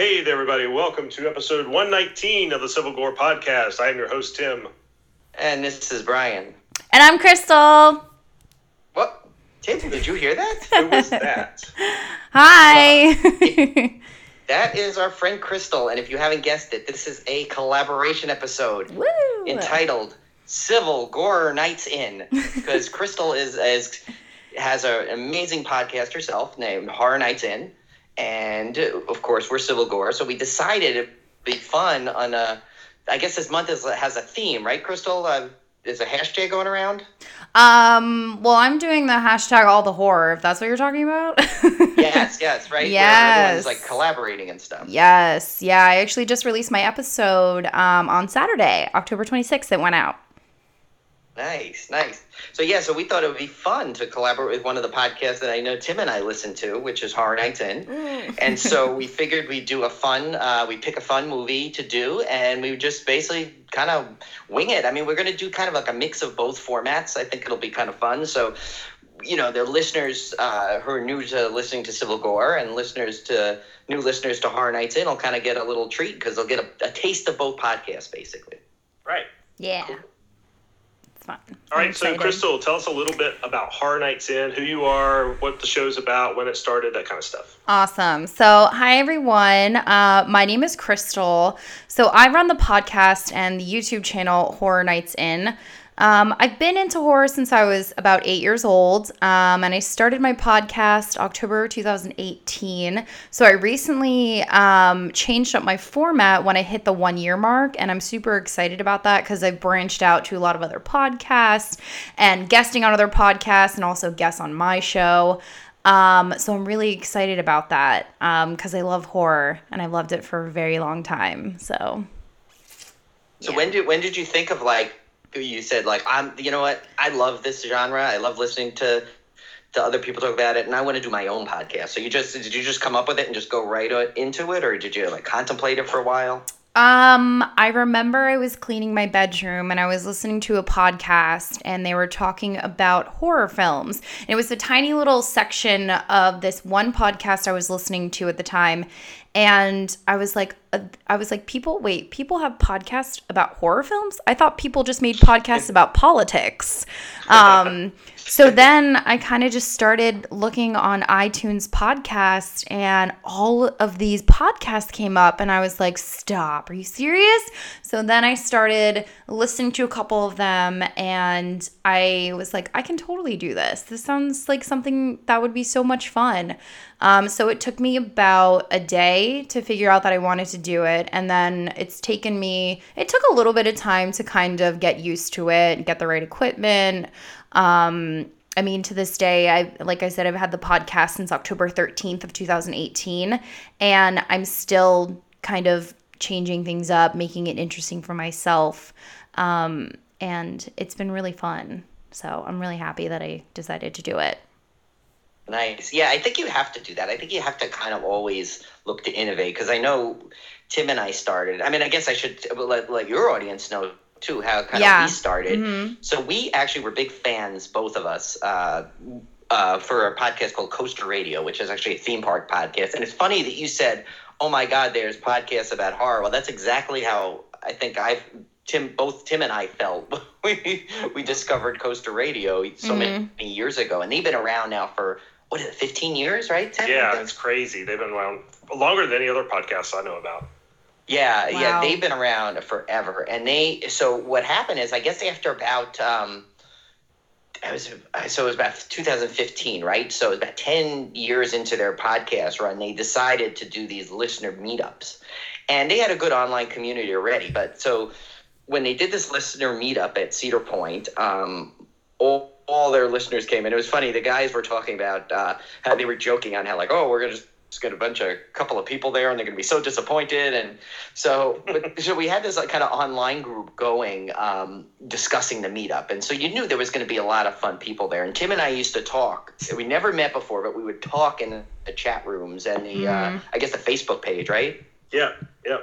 Hey there, everybody. Welcome to episode 119 of the Civil Gore podcast. I am your host, Tim. And this is Brian. And I'm Crystal. What? Tim, did you hear that? Who was that? Hi. that is our friend Crystal. And if you haven't guessed it, this is a collaboration episode Woo. entitled Civil Gore Nights In. Because Crystal is as has an amazing podcast herself named Horror Nights In. And of course, we're Civil Gore. So we decided it'd be fun on a. I guess this month is, has a theme, right, Crystal? Uh, is a hashtag going around? Um, well, I'm doing the hashtag all the horror, if that's what you're talking about. yes, yes, right? Yes. like collaborating and stuff. yes. Yeah, I actually just released my episode um, on Saturday, October 26th. It went out. Nice, nice. So yeah, so we thought it would be fun to collaborate with one of the podcasts that I know Tim and I listen to, which is Horror Nights In. and so we figured we'd do a fun, uh, we pick a fun movie to do, and we would just basically kind of wing it. I mean, we're going to do kind of like a mix of both formats. I think it'll be kind of fun. So, you know, the listeners uh, who are new to listening to Civil Gore and listeners to new listeners to Horror Nights In will kind of get a little treat because they'll get a, a taste of both podcasts, basically. Right. Yeah. It's fun. All so. Crystal, tell us a little bit about Horror Nights In, who you are, what the show's about, when it started, that kind of stuff. Awesome. So, hi everyone. Uh, my name is Crystal. So, I run the podcast and the YouTube channel Horror Nights In. Um, I've been into horror since I was about eight years old, um, and I started my podcast October 2018. So, I recently um, changed up my format when I hit the one year mark, and I'm super excited about that because I've branched out to a lot of other podcasts and guesting on other podcasts and also guests on my show. Um, so I'm really excited about that because I love horror and I loved it for a very long time. So So Yeah. when did when did you think of like you said like I'm you know what I love this genre I love listening to to other people talk about it and I want to do my own podcast. So you just did you just come up with it and just go right into it or did you like contemplate it for a while? Um, I remember I was cleaning my bedroom and I was listening to a podcast and they were talking about horror films. It was a tiny little section of this one podcast I was listening to at the time and I was like uh, I was like people wait, people have podcasts about horror films? I thought people just made podcasts about politics. Um so then I kind of just started looking on iTunes podcasts and all of these podcasts came up and I was like, "Stop. Are you serious?" So then I started listening to a couple of them and I was like, "I can totally do this. This sounds like something that would be so much fun." Um, so it took me about a day to figure out that I wanted to do it. And then it's taken me, it took a little bit of time to kind of get used to it, and get the right equipment. Um, I mean, to this day, I like I said, I've had the podcast since October 13th of 2018, and I'm still kind of changing things up, making it interesting for myself. Um, and it's been really fun. So I'm really happy that I decided to do it. Nice. Yeah, I think you have to do that. I think you have to kind of always look to innovate because I know Tim and I started. I mean, I guess I should let, let your audience know too how kind Yeah. of we started. Mhm. So we actually were big fans, both of us, uh, uh, for a podcast called Coaster Radio, which is actually a theme park podcast. And it's funny that you said, "Oh my God, there's podcasts about horror." Well, that's exactly how I think I've Tim, both Tim and I felt we we discovered Coaster Radio so many years ago, and they've been around now for what is it, 15 years, right? Tim? Yeah, it's crazy. They've been around longer than any other podcasts I know about. Yeah, yeah, they've been around forever, and they. So what happened is, I guess after about, um, I was so it was about 2015, right? So it was about 10 years into their podcast run, they decided to do these listener meetups, and they had a good online community already. But so when they did this listener meetup at Cedar Point, um, all all their listeners came, and it was funny. The guys were talking about uh, how they were joking on how like, oh, we're gonna just just get a bunch of couple of people there, and they're gonna be so disappointed. And so, but, so we had this like kind of online group going, um, discussing the meetup, and so you knew there was going to be a lot of fun people there. And Tim and I used to talk. We never met before, but we would talk in the chat rooms and the, uh, I guess the Facebook page, right? Yeah, yeah.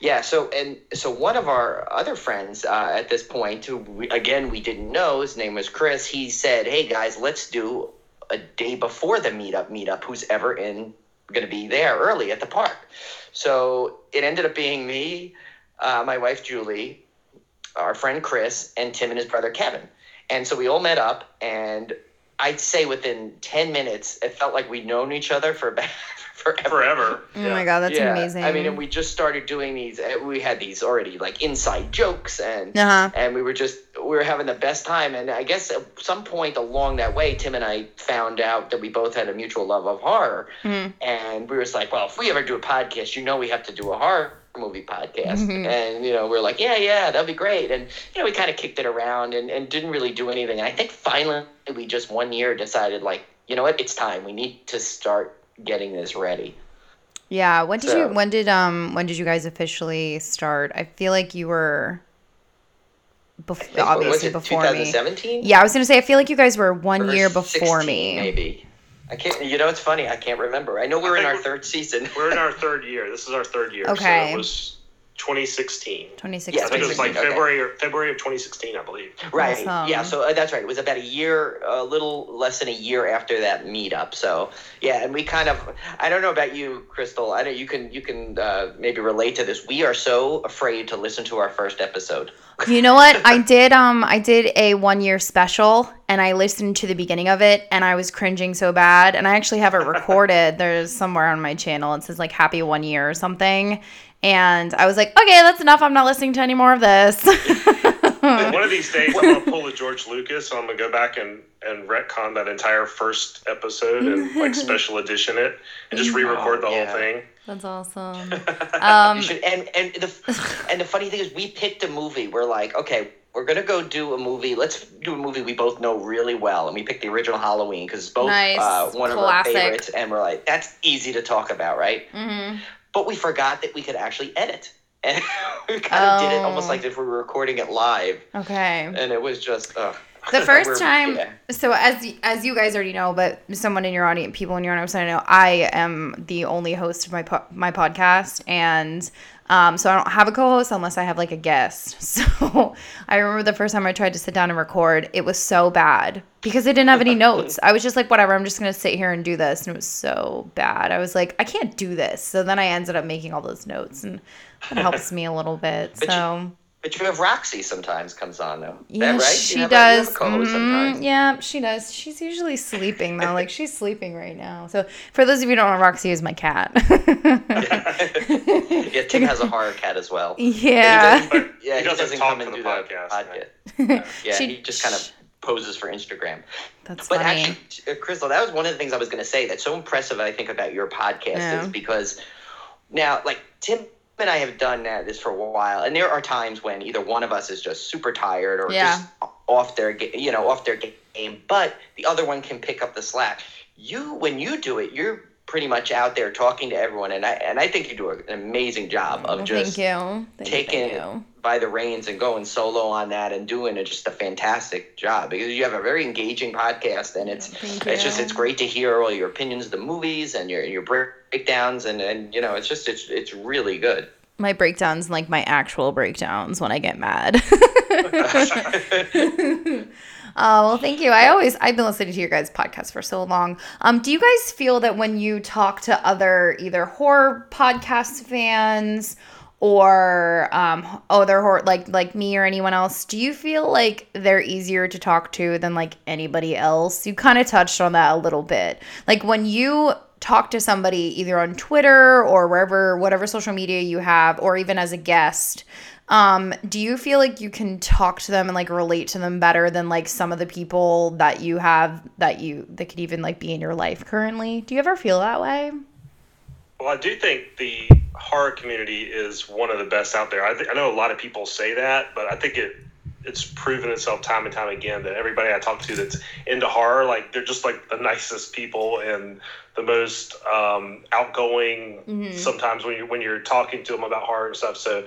Yeah. So and so one of our other friends uh, at this point, who we, again we didn't know, his name was Chris. He said, "Hey guys, let's do a day before the meetup. Meetup. Who's ever in going to be there early at the park. So it ended up being me, uh, my wife Julie, our friend Chris, and Tim and his brother Kevin. And so we all met up, and I'd say within 10 minutes, it felt like we'd known each other for about forever. Forever. Oh my god, that's Yeah. amazing. I mean, and we just started doing these. uh, We had these already like inside jokes, and uh-huh. and we were just we were having the best time. And I guess at some point along that way, Tim and I found out that we both had a mutual love of horror, Mhm. and we were just like, well, if we ever do a podcast, you know, we have to do a horror movie podcast Mhm. and you know we are like yeah yeah that'd be great and you know we kind of kicked it around and, and didn't really do anything and i think finally we just one year decided like you know what it's time we need to start getting this ready Yeah. When did So- you when did um when did you guys officially start? I feel like you were I bef- think- what was obviously it, before me. 2017 Yeah, I was gonna say I feel like you guys were one Or year before 16 me. maybe i can't you know it's funny i can't remember i know we're I in our we're- third season We're in our third year. This is our third year. Okay. So it was 2016. 2016. Yeah, I think it was like 2016, okay. February or February of 2016, I believe. Right. Awesome. Yeah. So uh, that's right. It was about a year, a little less than a year after that meetup. So yeah, and we kind of, I don't know about you, Crystal. I know you can, you can uh, maybe relate to this. We are so afraid to listen to our first episode. You know what? I did um I did a one year special and I listened to the beginning of it and I was cringing so bad and I actually have it recorded. There's somewhere on my channel it says like happy one year or something. And I was like, okay, that's enough. I'm not listening to any more of this. One of these days, I'm gonna pull a George Lucas. So I'm gonna go back and and retcon that entire first episode and like special edition it and just re-record the Oh, yeah. whole thing. that's awesome. Um should, and and the and the funny thing is, we picked a movie. We're like, okay, we're gonna go do a movie. Let's do a movie we both know really well, and we picked the original Halloween because it's both Nice. uh, one of our favorites. And we're like, that's easy to talk about, right? mhm. But we forgot that we could actually edit. And we kind of did it almost Oh. like if we were recording it live. Okay. And it was just, ugh. The first time, yeah. so as as you guys already know, but someone in your audience, people in your audience, I know I am the only host of my po- my podcast, and um, so I don't have a co-host unless I have like a guest. So I remember the first time I tried to sit down and record, it was so bad because I didn't have any notes. I was just like, whatever, I'm just gonna sit here and do this, and it was so bad. I was like, I can't do this. So then I ended up making all those notes, and it helps me a little bit. But you- So. But you have Roxy sometimes comes on, though. Yeah, that right? she you have A, you have does. a co-host Mhm. sometimes. Yeah, she does. She's usually sleeping though. Like she's sleeping right now. So for those of you who don't know, Roxy is my cat. yeah, Tim has a horror cat as well. yeah. But Yeah, he he doesn't doesn't talk come for and the do podcast, podcast. Yeah, She- he just kind of poses for Instagram. That's But funny. actually, uh, Crystal, that was one of the things I was going to say that's so impressive, I think, about your podcast Yeah. is because now, like, Tim and I have done that, this for a while, and there are times when either one of us is just super tired or Yeah. just off their, you know, off their game, but the other one can pick up the slack. You, when you do it, you're pretty much out there talking to everyone, and I and I think you do an amazing job of just thank you. Thank you, taking thank you. by the reins and going solo on that and doing it just a fantastic job because you have a very engaging podcast and it's it's just it's great to hear all your opinions of the movies and your your breakdowns and and you know it's just it's it's really good. My breakdowns, like my actual breakdowns when I get mad. Oh, well, thank you. I always I've been listening to your guys' podcast for so long. Um, do you guys feel that when you talk to other either horror podcast fans or um other horror like like me or anyone else, do you feel like they're easier to talk to than like anybody else? You kind of touched on that a little bit. Like when you talk to somebody either on Twitter or wherever whatever social media you have or even as a guest, um, do you feel like you can talk to them and like relate to them better than like some of the people that you have that you that could even like be in your life currently? Do you ever feel that way? Well, I do think the horror community is one of the best out there. I, th- I know a lot of people say that, but I think it it's proven itself time and time again that everybody I talk to that's into horror, like they're just like the nicest people and the most um, outgoing. Mhm. Sometimes when you when you're talking to them about horror and stuff, so.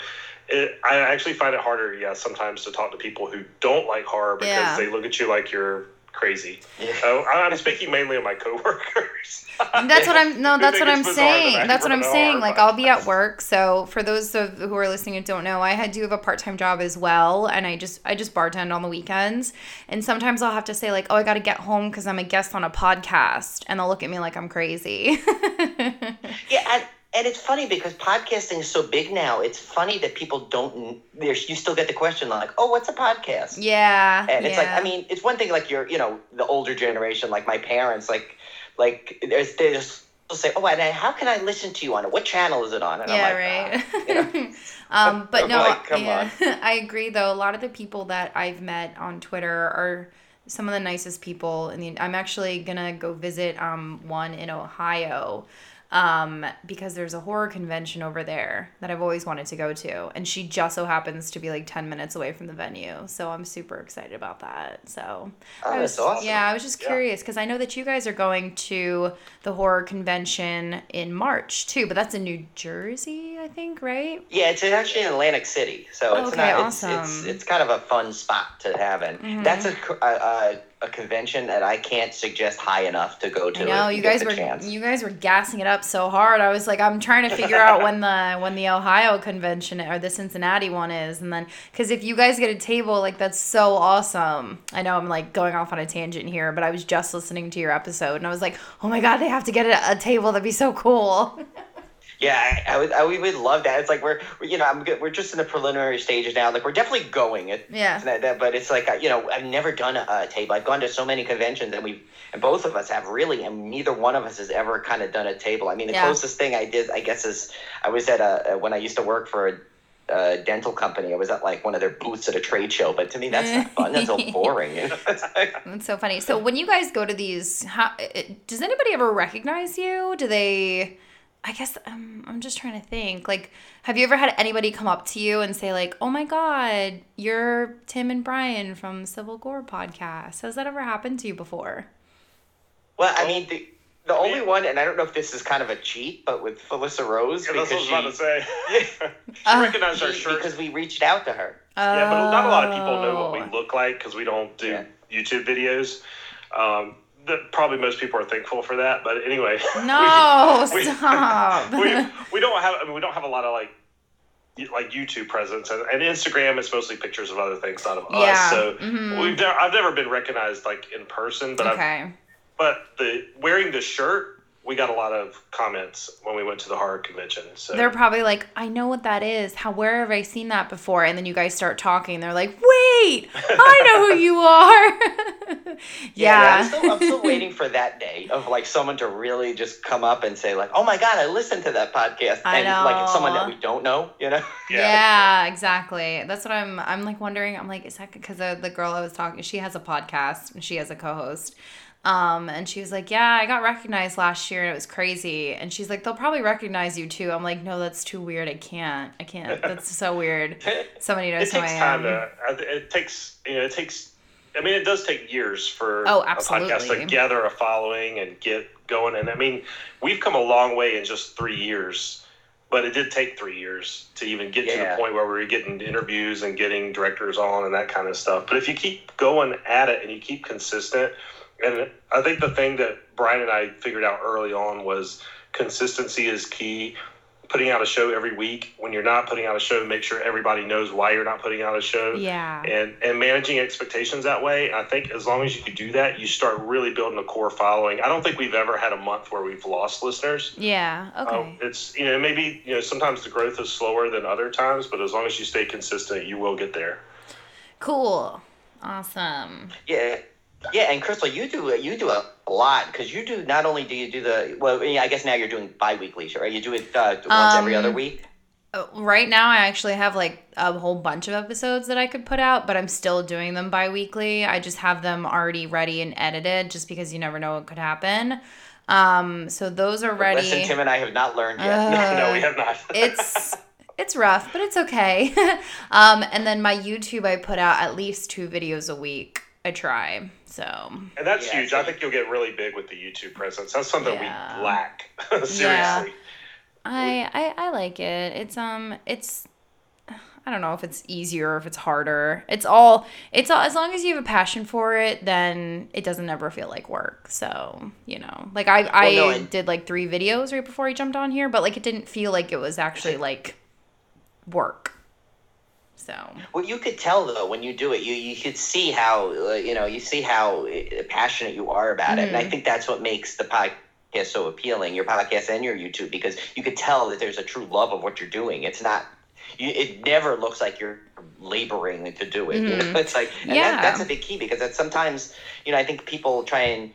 It, I actually find it harder, yeah, sometimes to talk to people who don't like horror because Yeah. they look at you like you're crazy. Yeah. Oh, I'm speaking mainly of my coworkers. That's what I'm no, that's what I'm it's that saying. That's what I'm saying. Like I'll be at work. So for those of who are listening and don't know, I had do have a part-time job as well and I just I just bartend on the weekends. And sometimes I'll have to say like, "Oh, I got to get home cuz I'm a guest on a podcast." And they'll look at me like I'm crazy. and it's funny because podcasting is so big now. It's funny that people don't. There's you still get the question like, "Oh, what's a podcast?" Yeah. And it's like. I mean, it's one thing like you're, you know, the older generation, like my parents, like, like there's they just will say, "Oh, and how can I listen to you on it? What channel is it on?" And yeah, I'm like, right. "Ah," you know. um, but no, like, come yeah, I agree. Though a lot of the people that I've met on Twitter are some of the nicest people. The, I'm actually gonna go visit um one in Ohio. Um, because there's a horror convention over there that I've always wanted to go to, and she just so happens to be like ten minutes away from the venue, so I'm super excited about that. So, Oh, I was, awesome. Yeah, I was just curious because I know that you guys are going to the horror convention in March too, but that's in New Jersey, I think, right? Yeah, it's actually in Atlantic City, so it's Okay, not. It's, it's it's kind of a fun spot to have, and Mhm. that's a, a, a a convention that I can't suggest high enough to go to. I know you guys were chance. you guys were gassing it up so hard. I was like, I'm trying to figure out when the when the Ohio convention or the Cincinnati one is, and then because if you guys get a table, like that's so awesome. I know I'm like going off on a tangent here, but I was just listening to your episode and I was like, oh my god, they have to get a, a table. That'd be so cool. Yeah, I, I would. I, we would love that. It's like we're, we- you know, I'm good. We're just in the preliminary stages now. Like we're definitely going. It, Yeah. that, that- but it's like uh, you know, I've never done a, a table. I've gone to so many conventions, and we, and both of us have really, and neither one of us has ever kind of done a table. I mean, the Yeah. closest thing I did, I guess, is I was at a when I used to work for a. Dental company. I was at like one of their booths at a trade show, but to me that's not fun. That's so boring. You know? It's That's so funny. So when you guys go to these, how does anybody ever recognize you? Do they? I guess um, I'm just trying to think. Like, have you ever had anybody come up to you and say like, "Oh my God, you're Tim and Brian from Civil Gore podcast"? Has that ever happened to you before? Well, I mean, the, the only one, and I don't know if this is kind of a cheat, but with Felissa Rose, Yeah, that's what I was because about to she, say. she Uh, recognized our she- shirt. because we reached out to her. Yeah, but not a lot of people know what Oh. we look like because we don't do Yeah. YouTube videos. Um, the, probably most people are thankful for that. But anyway, No, we- stop. we, we don't have. I mean, we don't have a lot of like like YouTube presence and, and Instagram is mostly pictures of other things, not of Yeah, us. So mhm. we've never, I've never been recognized like in person, but I've, but the wearing the shirt, we got a lot of comments when we went to the horror convention. So They're probably like, I know what that is. How where have I seen that before? And then you guys start talking. They're like, Wait, I know who you are. yeah. I'm, still, I'm still waiting for that day of like someone to really just come up and say like, "Oh my god, I listened to that podcast," I and like it's someone that we don't know, you know? Yeah. exactly. That's what I'm. I'm like wondering. I'm like, is that because the, the girl I was talking? She has a podcast. and She has a co-host. Um, and she was like, "Yeah, I got recognized last year, and it was crazy." And she's like, "They'll probably recognize you too." I'm like, "No, that's too weird. I can't. I can't. That's so weird. Somebody knows it who I takes am." time to. It takes you know it takes. I mean, it does take years for Oh, a podcast to gather a following and get going. And I mean, we've come a long way in just three years, but it did take three years to even get to the point where we were getting interviews and getting directors on and that kind of stuff. But if you keep going at it and you keep consistent, and I think the thing that Brian and I figured out early on was consistency is key. Putting out a show every week. When you're not putting out a show, make sure everybody knows why you're not putting out a show Yeah. and and managing expectations that way. I think as long as you do that, you start really building a core following. I don't think we've ever had a month where we've lost listeners. Yeah. Okay. Um, it's you know maybe you know sometimes the growth is slower than other times, but as long as you stay consistent, you will get there. Cool. Awesome. Yeah, yeah. And Crystal, you do you do a lot because you do not only do you do the well, I guess now you're doing bi-weekly right? You do it uh, once every Um, other week. Uh, Right now, I actually have like a whole bunch of episodes that I could put out, but I'm still doing them bi weekly. I just have them already ready and edited just because you never know what could happen. Um, so those are ready. Listen, Tim and I have not learned yet. Uh, no, we have not. it's it's rough, but it's okay. um, and then my YouTube, I put out at least two videos a week. I try. So and that's Yeah, huge. so- I think you'll get really big with the YouTube presence. That's something Yeah. we lack. Seriously. Yeah. I, I I like it. It's um it's I don't know if it's easier or if it's harder. It's all it's all as long as you have a passion for it, then it doesn't ever feel like work. So, you know. Like I I Well, no, did like 3 videos right before I jumped on here, but like it didn't feel like it was actually like work. So, Well, you could tell though when you do it, you you could see how uh, you know you see how uh, passionate you are about it, and I Mhm. think that's what makes the podcast so appealing, your podcast and your YouTube, because you could tell that there's a true love of what you're doing. It's not, you, it never looks like you're laboring to do it. You know, Mhm. it's like, and Yeah. that, that's a big key because that sometimes, you know, I think people try and,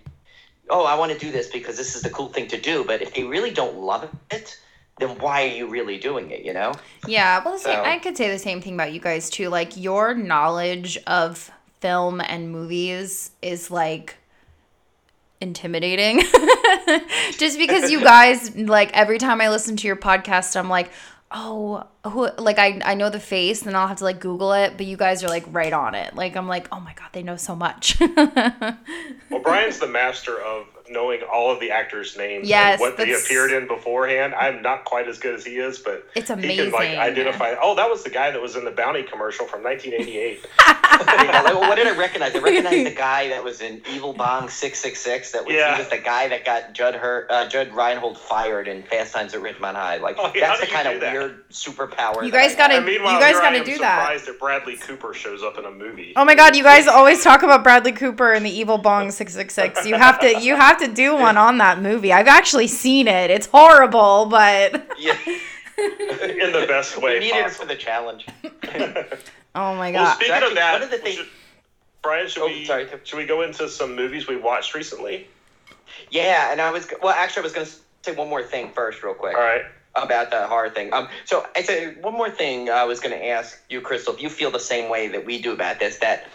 oh, I want to do this because this is the cool thing to do. But if they really don't love it, then why are you really doing it? You know? Yeah, well, the same, I could say the same thing about you guys too. Like your knowledge of film and movies is like intimidating. Just because you guys like every time I listen to your podcast, I'm like, oh, who? Like I I know the face, and I'll have to like Google it. But you guys are like right on it. Like I'm like, oh my god, they know so much. Well, Brian's the master of knowing all of the actors' names Yes, and what they appeared in beforehand. I'm not quite as good as he is, but It's he can like amazing. identify. Oh, that was the guy that was in the Bounty commercial from 1988. Yeah, like, what did I recognize? I recognized the guy that was in Evil Bong Six Six Six. That was Yeah. he was the guy that got Judd Her, uh, Judge Reinhold fired in Fast Times at Ridgemont High. Like Oh, yeah, that's the kind of that? weird superpower. You guys gotta- meanwhile, You guys gotta I am do that. surprised that Bradley Cooper shows up in a movie. Oh my god, you guys always talk about Bradley Cooper and the Evil Bong 666. You have to you have to do one on that movie. I've actually seen it. It's horrible, but Yeah, in the best we way needed it for the challenge. oh my well, god. speaking Actually, of that, one of the things- should, Brian, should Oh, we sorry. should we go into some movies we watched recently? Yeah, and I was well. Actually, I was going to say one more thing first, real quick. All right. about the horror thing. Um, so I say one more thing I was going to ask you, Crystal, if you feel the same way that we do about this, that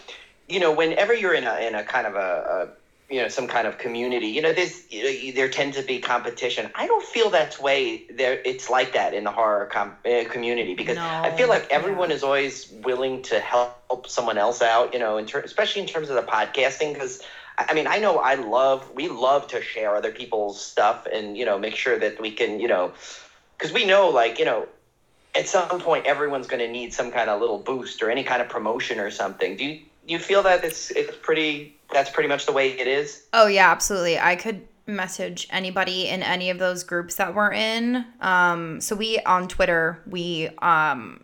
you know, whenever you're in a in a kind of a, a you know some kind of community, you know, there's you know, there tends to be competition. I don't feel that way. There, it's like that in the horror com- uh, community because I feel like everyone yeah. is always willing to help someone else out. You know, in ter- especially in terms of the podcasting because. I I mean, I know I love, we love to share other people's stuff and, you know, make sure that we can, you know, because we know like you know at some point everyone's going to need some kind of little boost or any kind of promotion or something do you do you feel that it's it's pretty that's pretty much the way it is Oh yeah, absolutely. I could message anybody in any of those groups that we're in. Um, so we on Twitter, we um,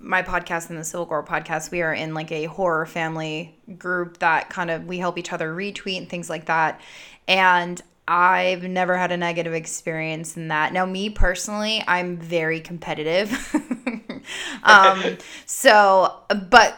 my podcast and the Civil Gore podcast, we are in like a horror family group that kind of we help each other retweet and things like that. And I've never had a negative experience in that. Now, me personally, I'm very competitive. um, so, but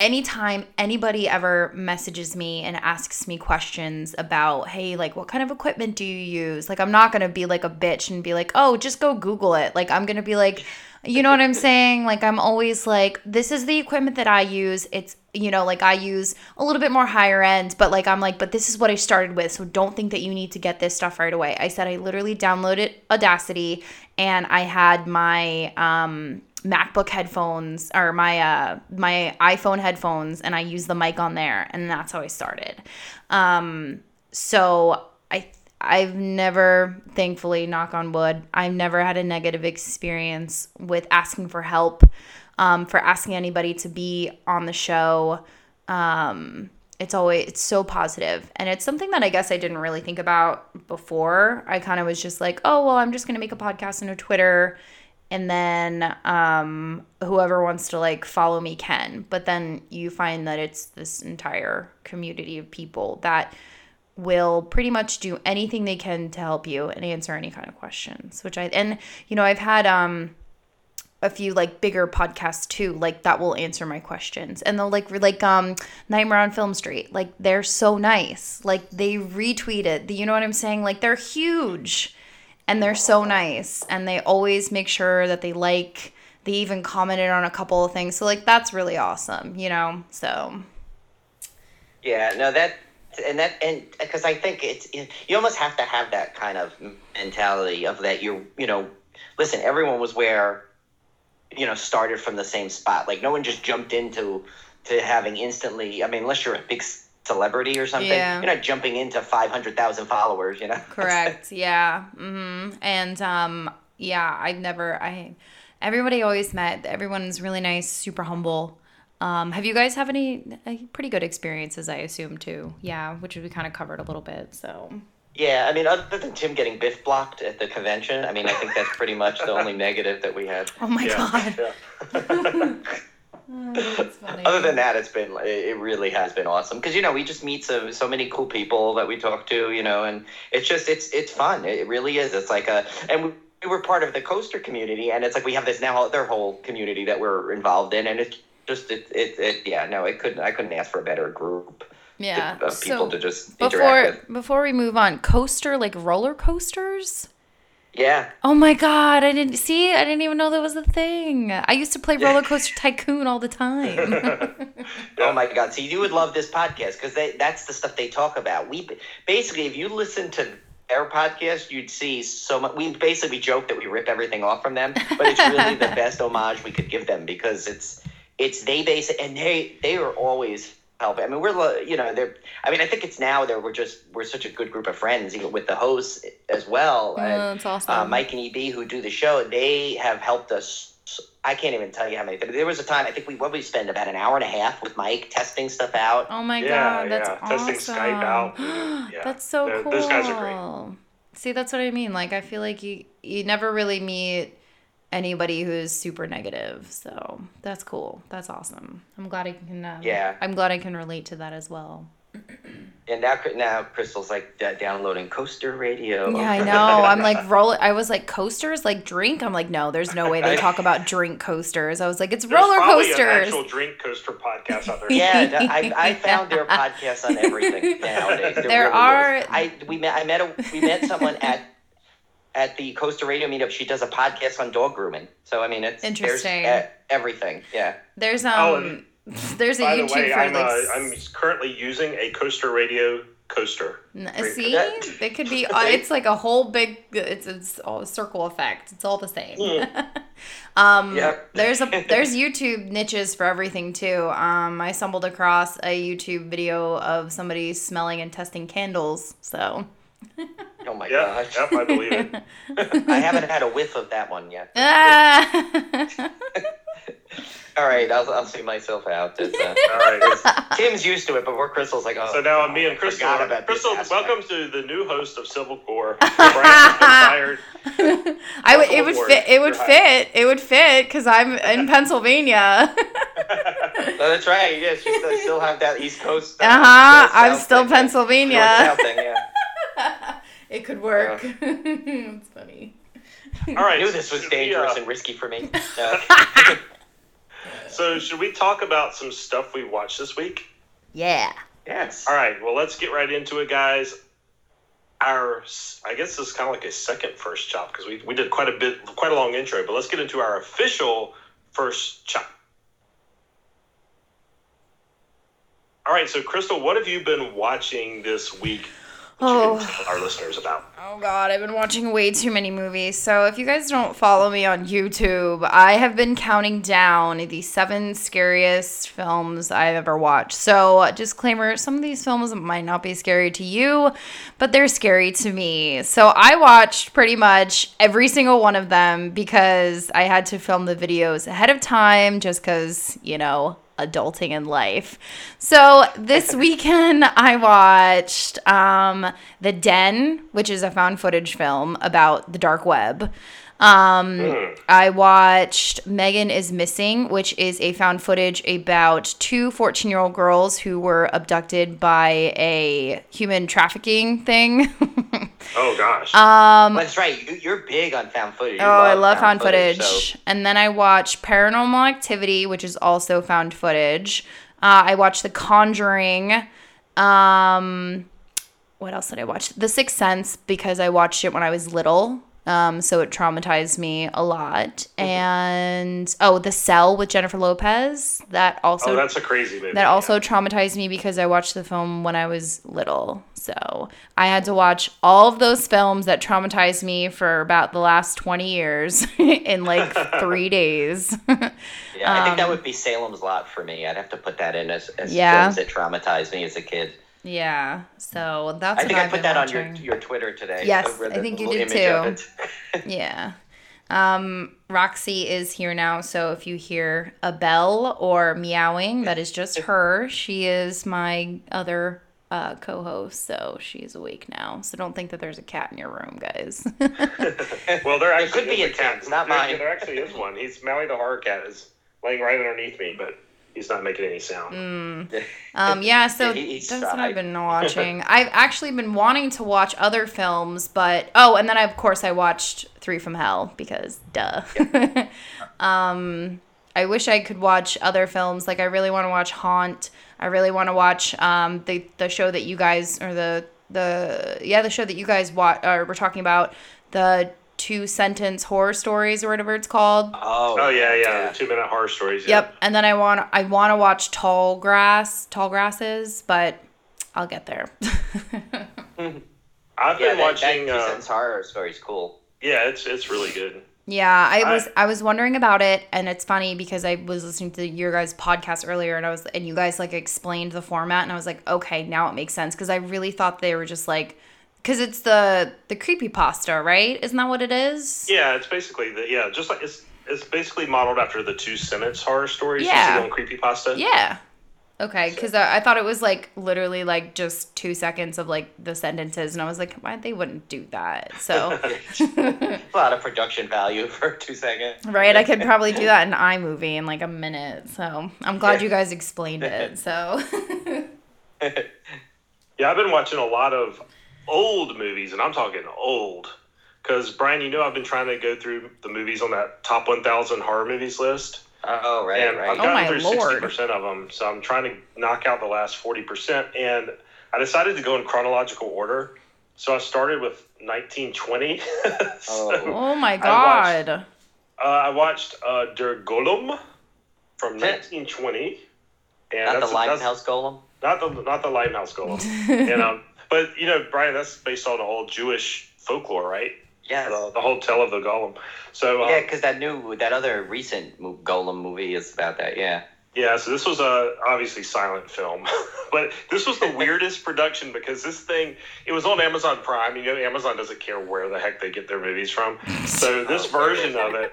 anytime anybody ever messages me and asks me questions about hey like what kind of equipment do you use? Like i'm not gonna be like a bitch and be like oh just go google it. Like i'm gonna be like you know what i'm saying? Like i'm always like this is the equipment that i use. It's you know like i use a little bit more higher end but like i'm like but this is what i started with so don't think that you need to get this stuff right away. I said i literally downloaded audacity and i had my um MacBook headphones or my uh my iPhone headphones and I use the mic on there and that's how I started. Um so I I've never thankfully knock on wood, I've never had a negative experience with asking for help um for asking anybody to be on the show. Um it's always it's so positive and it's something that i guess i didn't really think about before i kind of was just like oh well i'm just going to make a podcast and a twitter and then um, whoever wants to like follow me can. But then you find that it's this entire community of people that will pretty much do anything they can to help you and answer any kind of questions which i and you know i've had um a few like bigger podcasts too like that will answer my questions. And they'll like like um nightmare on film street. Like they're so nice. Like they retweeted. You know what i'm saying? Like they're huge and they're so nice and they always make sure that they like they even commented on a couple of things. So like that's really awesome you know so. Yeah no that and that and because i think it's you almost have to have that kind of mentality of that you're you know listen everyone was where you know started from the same spot. Like no one just jumped into to having instantly i mean unless you're a big celebrity or something Yeah. you're not jumping into 500000 followers you know? Correct. Yeah. Hmm and um yeah i've never i everybody always met. Everyone's really nice super humble. Um have you guys have any uh, pretty good experiences i assume too? Yeah which we kind of covered a little bit so. Yeah, I mean, other than Tim getting biff blocked at the convention, I mean, I think that's pretty much the only negative that we had. oh my yeah. god. Yeah. Mm, funny. Other than that, it's been it really has been awesome because you know we just meet so so many cool people that we talk to, you know, and it's just it's it's fun. It really is. It's like a and we, we were part of the coaster community, and it's like we have this now their whole community that we're involved in, and it's just it it, it yeah no it couldn't I couldn't ask for a better group yeah. of people So to just before interact with. before we move on, coaster like roller coasters. Yeah, Oh my god, I didn't see. I didn't even know that was a thing. I used to play Roller Coaster Tycoon all the time. Oh my God! So you would love this podcast because that's the stuff they talk about. We basically, if you listen to their podcast, you'd see so much. We basically joke that we rip everything off from them, but it's really the best homage we could give them because it's it's they base and they they are always helping. I mean, we're you know they're. I mean, I think it's now that we're just we're such a good group of friends, even with the hosts as well. Oh, and, that's awesome. uh, Mike and EB who do the show, they have helped us. I can't even tell you how many. There was a time I think we what we spend about an hour and a half with Mike testing stuff out. oh my Yeah, god, that's yeah. awesome. Testing Skype out. Yeah. That's so Th- cool. those guys are great. See, that's what I mean. Like, I feel like you you never really meet anybody who is super negative. So that's cool. That's awesome. I'm glad I can. Uh, Yeah. I'm glad I can relate to that as well. And now, now Crystal's like d- downloading Coaster Radio. Yeah, I know. I'm like roll. I was like coasters, like drink. I'm like, no, there's no way they talk about drink coasters. I was like, it's There's roller probably an coasters. actual drink coaster podcast out there. Yeah, I, I found their podcasts on everything nowadays. There, There really are- is. I we met I met a we met someone at at the Coaster Radio meetup. She does a podcast on dog grooming. So I mean, it's there's, Interesting. uh, everything. Yeah. There's um, Oh, there's a By the YouTube way, for I'm, like. uh, s- I'm currently using a Coaster Radio coaster. See, it could be. Uh, it's like a whole big. It's it's all a circle effect. It's all the same. um, Yep. there's a there's YouTube niches for everything too. Um, I stumbled across a YouTube video of somebody smelling and testing candles. So Oh my Yeah, gosh. yep, I believe it. I haven't had a whiff of that one yet. Ah. All right, I'll, I'll see myself out. It's, uh, All right. Tim's used to it, but we're Crystal's like, oh. So now God, me and Crystal, about Crystal, welcome to the new host of Civil Gore. Brian's been fired. I would. It would aboard. fit. It would You're fit. It would fit because I'm in Pennsylvania. Oh, that's right. Yes, you still, still have that East Coast. Uh huh. I'm still thing. Pennsylvania. Thing, yeah. It could work. it's funny. All right. I knew this was should we, dangerous uh, and risky for me. So should we talk about some stuff we watched this week? Yeah. yes. All right. Well, let's get right into it, guys. Our, I guess this is kind of like a second first chop because we, we did quite a bit, quite a long intro. But let's get into our official first chop. All right. So, Crystal, what have you been watching this week? Oh. tell our listeners about. Oh god, I've been watching way too many movies. So if you guys don't follow me on YouTube, I have been counting down the seven scariest films I've ever watched. So uh, disclaimer, some of these films might not be scary to you, but they're scary to me. So I watched pretty much every single one of them because I had to film the videos ahead of time just cuz, you know, adulting in life. So this weekend I watched um, The Den, which is a found footage film about the dark web. Um, I watched Megan is Missing, which is a found footage about two 14 year old girls who were abducted by a human trafficking thing. Oh gosh. um, That's right. You, you're big on found footage. You Oh, I love found footage. so- And then I watched Paranormal Activity, which is also found footage. Uh, I watched The Conjuring. Um, what else did I watch? The Sixth Sense because I watched it when I was little. Um, so it traumatized me a lot. Mm-hmm. And oh, The Cell with Jennifer Lopez. That also oh, that's a crazy movie. that also traumatized me because I watched the film when I was little. So I had to watch all of those films that traumatized me for about the last 20 years in like three days. Yeah, I think that Um, would be Salem's Lot for me. I'd have to put that in as, as Yeah. films that traumatized me as a kid. Yeah. So that's I think what I I've put that watching. on your your Twitter today. Yes, read I think you did too. Yeah. Um, Roxy is here now, so if you hear a bell or meowing, that is just her. She is my other uh, co-host, so she's awake now. So don't think that there's a cat in your room, guys. Well, there It actually could be is a cat. Tim's, not there, mine. There actually is one. He's Maui the horror cat is laying right underneath me, but he's not making any sound. Mm. Um, yeah, so he- that's what shy. I've been watching. I've actually been wanting to watch other films, but oh, and then I, of course I watched Three from Hell because duh. um, I wish I could watch other films. Like I really want to watch Haunt. I really want to watch um, the the show that you guys or the the yeah the show that you guys watch or we're talking about the two sentence horror stories or whatever it's called. Oh, Oh yeah, yeah, the two minute horror stories. Yeah. Yep. And then I want I want to watch Tall Grass, Tall Grasses, but I'll get there. I've Yeah, been that, watching. that uh, Presents horror stories. cool. yeah, it's it's really good. yeah, I I- was I was wondering about it and it's funny because I was listening to your guys podcast earlier and I was and you guys like explained the format and I was like, "Okay, now it makes sense" because I really thought they were just like cuz it's the the creepy pasta, right? Isn't that what it is? Yeah, it's basically the yeah, just like it's it's basically modeled after the two sentence horror stories Yeah. you see on Creepypasta. Yeah. Okay, because I, uh, I thought it was like literally like just two seconds of like the sentences, and I was like, why they wouldn't do that? So, A lot of production value for two seconds. right, I could probably do that in iMovie in like a minute. So I'm glad you guys explained it. So, Yeah, I've been watching a lot of old movies, and I'm talking old. Because Brian, you know, I've been trying to go through the movies on that top 1,000 horror movies list, Oh, right, and I've right. Oh gotten through lord. 60% of them. So I'm trying to knock out the last 40%, and I decided to go in chronological order. So I started with 1920. so, oh my I god, uh, I watched uh, Der Golem from 1920. And Not the that's- that's- Golem? not the not the Limehouse Golem. and um, but you know, Brian, that's based on old Jewish folklore, right? Yeah, The, the whole tale of the Golem. So um, yeah, because that new, that other recent Golem movie is about that, yeah. Yeah, so this was a obviously silent film, but this was the weirdest production because this thing it was on Amazon Prime. You know, Amazon doesn't care where the heck they get their movies from. So this version of it,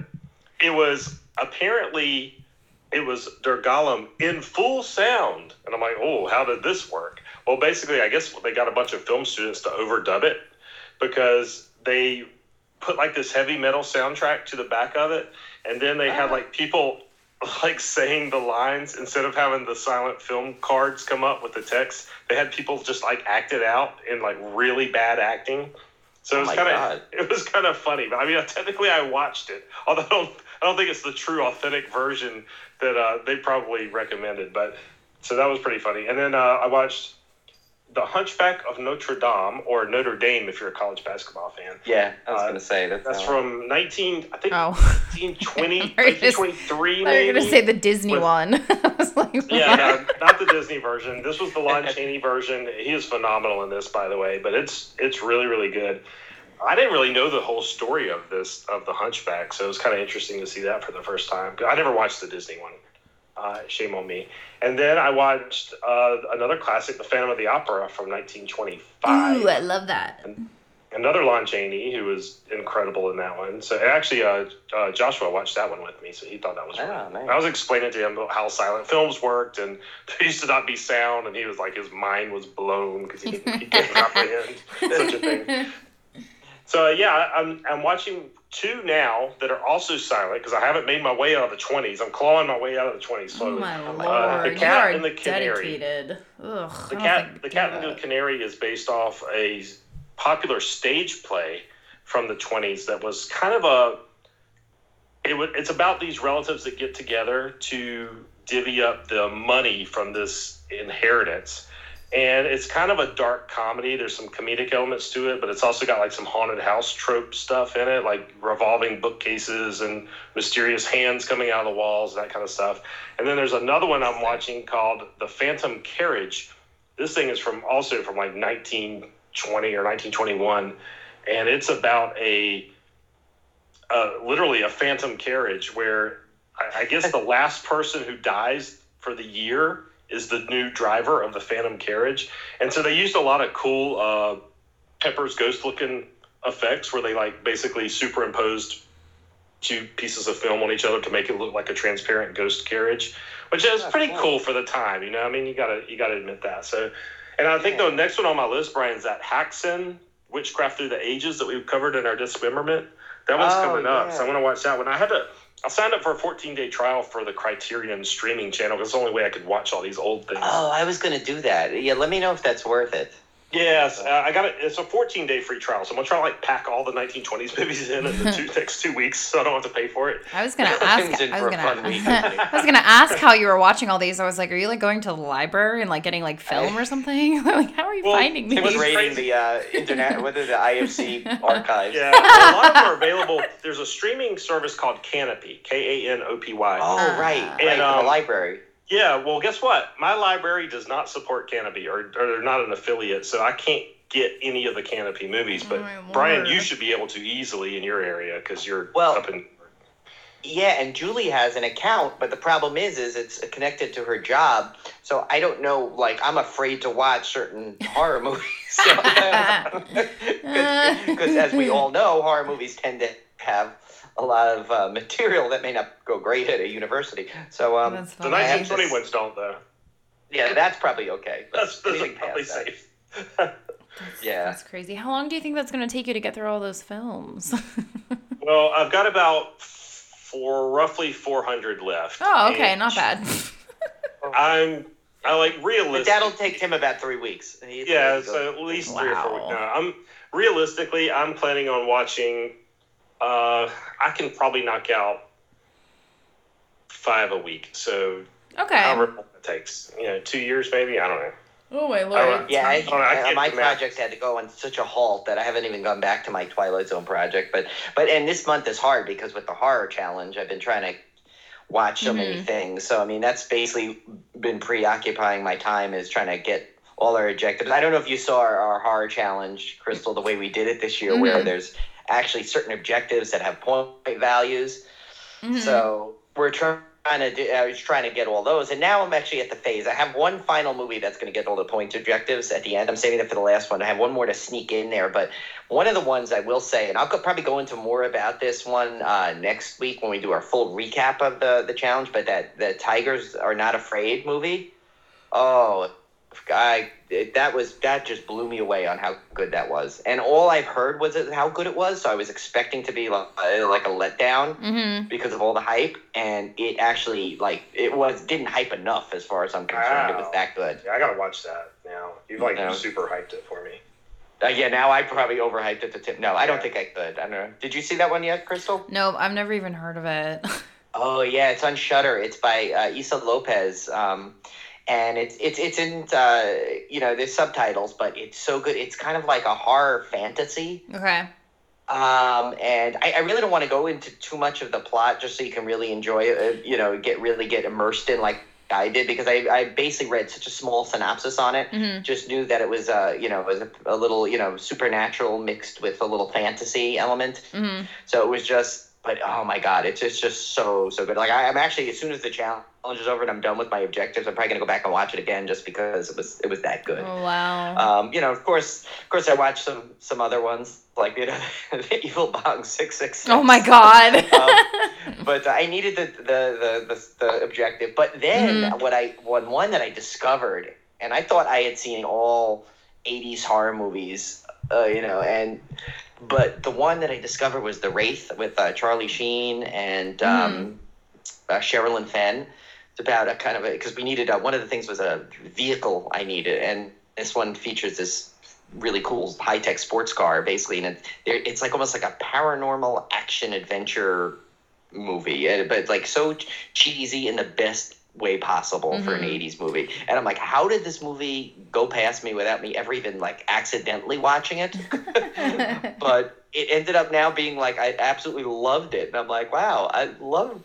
it was apparently it was Der Golem in full sound, and I'm like, oh, how did this work? Well, basically, I guess they got a bunch of film students to overdub it because they put like this heavy metal soundtrack to the back of it, and then they had like people like saying the lines instead of having the silent film cards come up with the text. They had people just like act it out in like really bad acting. So Oh it was my kind of it was kind of funny. But I mean, technically, I watched it, although I don't, I don't think it's the true authentic version that uh, they probably recommended. But so that was pretty funny. And then uh, I watched The Hunchback of Notre Dame or Notre Dame if you're a college basketball fan. Yeah, I was Uh, going to say. That's, That's uh, from 19, I think oh, 1920, I thought you were just- 1923 I thought you were maybe. gonna say the Disney With- one. I was like, Yeah, no, not the Disney version. This was the Lon Chaney version. He is phenomenal in this, by the way. But it's it's really really good. I didn't really know the whole story of this of the Hunchback, so it was kind of interesting to see that for the first time. I never watched the Disney one. Uh, shame on me. And then I watched uh, another classic, The Phantom of the Opera from 1925. Ooh, I love that. Another Lon Chaney, who was incredible in that one. So actually, uh, uh, Joshua watched that one with me, so he thought that was. Oh, really- nice. I was explaining to him how silent films worked, and there used to not be sound, and he was like, his mind was blown because he, he couldn't comprehend such a thing. So uh, yeah, I'm I'm watching two now that are also silent because I haven't made my way out of the 20s. I'm clawing my way out of the 20s Oh my Uh, lord, the you cat and the canary. dedicated. Ugh, The cat, the cat and the canary is based off a popular stage play from the 20s that was kind of a. It was, it's about these relatives that get together to divvy up the money from this inheritance, and it's kind of a dark comedy. There's some comedic elements to it, but it's also got like some haunted house trope stuff in it, like revolving bookcases and mysterious hands coming out of the walls, that kind of stuff. And then there's another one I'm watching called The Phantom Carriage. This thing is from also from like 1920 or 1921, and it's about a literally a phantom carriage where I, I guess the last person who dies for the year is the new driver of the phantom carriage, and so they used a lot of cool uh, Pepper's ghost looking effects where they like basically superimposed two pieces of film on each other to make it look like a transparent ghost carriage, which is That's pretty cool. cool for the time. You know, I mean, you gotta you gotta admit that. So, and I think Yeah. the next one on my list, Brian, is that Häxan Witchcraft Through the Ages that we've covered in our dismemberment. That one's Oh, coming up, so. I'm gonna watch that one. I had to I signed up for a 14 day trial for the Criterion streaming channel. It's the only way I could watch all these old things. Oh, I was gonna do that. Yeah, let me know if that's worth it. Yes, uh, I got it. It's a 14 day free trial, so I'm gonna try to like pack all the 1920s movies in in the two next two weeks, so I don't have to pay for it. I was gonna ask. I was gonna. week. I was gonna ask how you were watching all these. I was like, are you like going to the library and like getting like film or something? like, how are you Well, finding it Tim was raiding the uh, internet, whether the IFC archives. Yeah, a lot of them are available. There's a streaming service called Kanopy, K A N O P Y. Oh, Ah. right, And, right, in um, the library. Yeah, well, guess what? My library does not support Kanopy, or, or they're not an affiliate, so I can't get any of the Kanopy movies. But Oh, Brian, you should be able to easily in your area because you're Well- up in. Yeah, and Julie has an account, but the problem is, is it's connected to her job. So I don't know. Like, I'm afraid to watch certain horror movies. Because, as we all know, horror movies tend to have a lot of uh, material that may not go great at a university. So, um, The funny. I have 1920 this- ones don't though. yeah, that's probably okay. That's, that's probably past that- safe. That's- Yeah. that's crazy. How long do you think that's gonna take you to get through all those films? well, I've got about for roughly 400 left. oh, okay, not bad. I'm I like But realistic. that'll take Tim about three weeks. He- Yeah, he'll- so at least three or four Wow. weeks. No, I'm realistically, I'm planning on watching. Uh, I can probably knock out five a week. So Okay. however long it takes, you know, two years maybe. I don't know. Oh my lord. lord. Yeah, I, Oh, I uh, can't my project had to go on such a halt that I haven't even gone back to my Twilight Zone project. But but and this month is hard because with the horror challenge, I've been trying to watch so many Mhm. things. So I mean, that's basically been preoccupying my time is trying to get all our objectives. I don't know if you saw our, our horror challenge, Crystal, the way we did it this year, where Mhm. there's actually certain objectives that have point values. Mhm. So we're trying to do, I was trying to get all those, and now I'm actually at the phase. I have one final movie that's going to get all the point objectives at the end. I'm saving it for the last one. I have one more to sneak in there, but one of the ones I will say, and I'll go, probably go into more about this one uh, next week when we do our full recap of the the challenge. But that the Tigers Are Not Afraid movie, oh, I it, that was that just blew me away on how good that was, and all I've heard was how good it was. So I was expecting to be like, like a letdown Mhm. because of all the hype, and it actually like it was didn't hype enough as far as I'm concerned. It was that good. Yeah, I gotta watch that now. You've like No. super hyped it for me. Uh, yeah, now I probably overhyped it to tip. No, I don't think I could. I don't know. Did you see that one yet, Crystal? No, I've never even heard of it. Oh yeah, it's on Shudder. It's by uh, Issa Lopez, um, and it's it's it's in uh, you know there's subtitles, but it's so good. It's kind of like a horror fantasy. okay. Um, and I, I really don't want to go into too much of the plot, just so you can really enjoy it. uh, You know, get really get immersed in like I did because I I basically read such a small synopsis on it. hmm Just knew that it was uh you know it was a, a little you know supernatural mixed with a little fantasy element. hmm So it was just, but oh my god, it's just just so so good. Like I, I'm actually as soon as the challenge is over and I'm done with my objectives, I'm probably gonna go back and watch it again just because it was it was that good. Oh wow. Um, you know, of course, of course, I watched some some other ones like you know, the Evil Bong Six Six. oh my god. But I needed the the the, the, the objective. But then Mhm. what I one one that I discovered, and I thought I had seen all '80s horror movies, uh, you know, and but the one that I discovered was The Wraith with uh, Charlie Sheen and um, uh, Sherilyn Fenn. About a kind of a because we needed a, one of the things was a vehicle I needed, and this one features this really cool high tech sports car, basically, and it, it's like almost like a paranormal action adventure movie, uh, but like so cheesy in the best way possible for an Mhm. 80s movie. And I'm like, how did this movie go past me without me ever even like accidentally watching it? but it ended up now being like I absolutely loved it, and I'm like, wow, I love.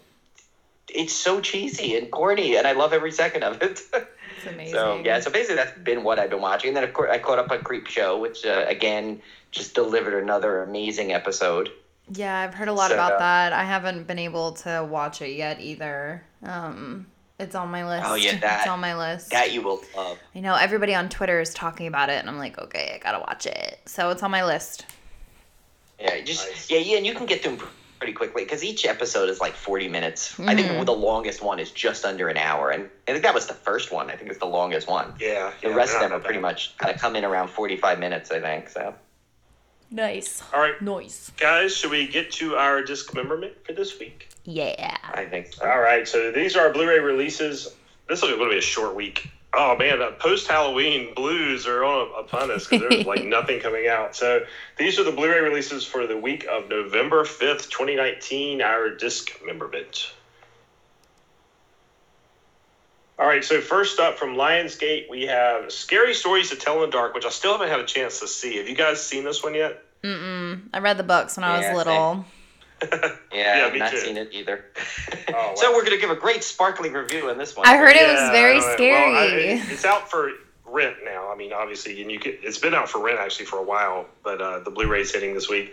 It's so cheesy and corny, and I love every second of it. It's amazing. so yeah, so basically that's been what I've been watching, and then of course I caught up on Creepshow, which uh, again just delivered another amazing episode. Yeah, I've heard a lot So, about uh, that. I haven't been able to watch it yet either. Um, it's on my list. Oh, yeah, that, it's on my list. That you will love. I know everybody on Twitter is talking about it, and I'm like, okay, I gotta watch it. So it's on my list. Yeah, just Nice. yeah, yeah, and you can get through 'em pretty quickly because each episode is like forty minutes. I Mhm. think the longest one is just under an hour, and I think that was the first one. I think it's the longest one. Yeah. The yeah, rest of them are pretty bad. much kind of come in around forty-five minutes. I think so. Nice. All right, Nice. guys, should we get to our dismemberment for this week? Yeah. I think so. All right, so these are our Blu-ray releases. This will be a short week. Oh man, the post Halloween blues are on upon us because there's like nothing coming out. So these are the Blu-ray releases for the week of November fifth, twenty nineteen. Our dismemberment. All right, so first up from Lionsgate, we have Scary Stories to Tell in the Dark, which I still haven't had a chance to see. Have you guys seen this one yet? Mm-mm. I read the books when I was little. Yeah, Yeah, I've me not too. seen it either. Oh, So we're gonna give a great sparkling review on this one. I heard it was very I know. scary. Well, I- it's out for rent now. I mean, obviously, and you could, it's been out for rent actually for a while, but uh, the Blu-ray's hitting this week.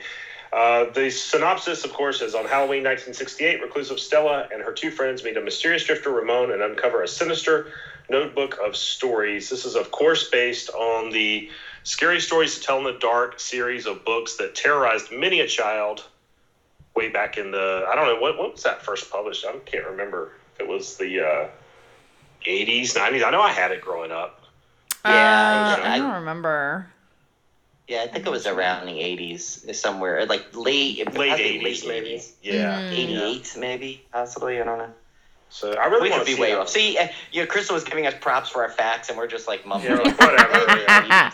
Uh, the synopsis, of course, is on Halloween 1968. Reclusive Stella and her two friends meet a mysterious drifter, Ramon, and uncover a sinister notebook of stories. This is, of course, based on the Scary Stories to Tell in the Dark series of books that terrorized many a child way back in the I don't know what what was that first published? I can't remember if it was the uh, 80s, 90s. I know I had it growing up. Yeah, Uh, I- I don't remember. Yeah, I think it was around the '80s, somewhere like late, Late probably 80s, maybe. Yeah. Mhm. '88, maybe, possibly. I don't know. So I really we want could to be see way off. See, uh, you know, Crystal was giving us props for our facts, and we're just like mumbling. Yeah, like, whatever.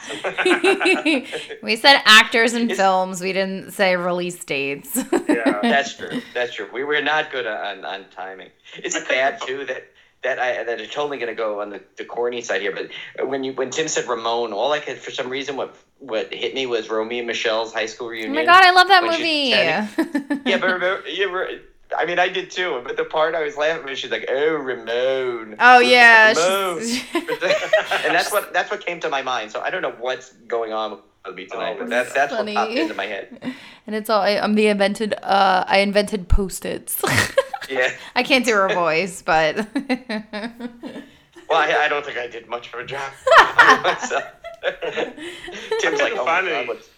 We said actors and It's- films. We didn't say release dates. Yeah. That's true. That's true. We were not good on, on timing. Is it bad too that that I that it's totally going to go on the, the corny side here? But when you when Tim said Ramon, all I could for some reason what what hit me was Romeo and Michelle's high school reunion. oh my god, I love that When movie. she's Yeah, but remember, you remember, I mean, I did too. But the part I was laughing at, she's like, "Oh, Ramon." oh yeah, Ramon. and that's what that's what came to my mind. So I don't know what's going on with me tonight, Oh, but that's that's funny. what popped into my head. and it's all I, I'm the invented. Uh, I invented post-its. Yeah. I can't do her voice, but Well, I, I don't think I did much of a job. myself. Tim's like, couldn't oh find my God, what's, what?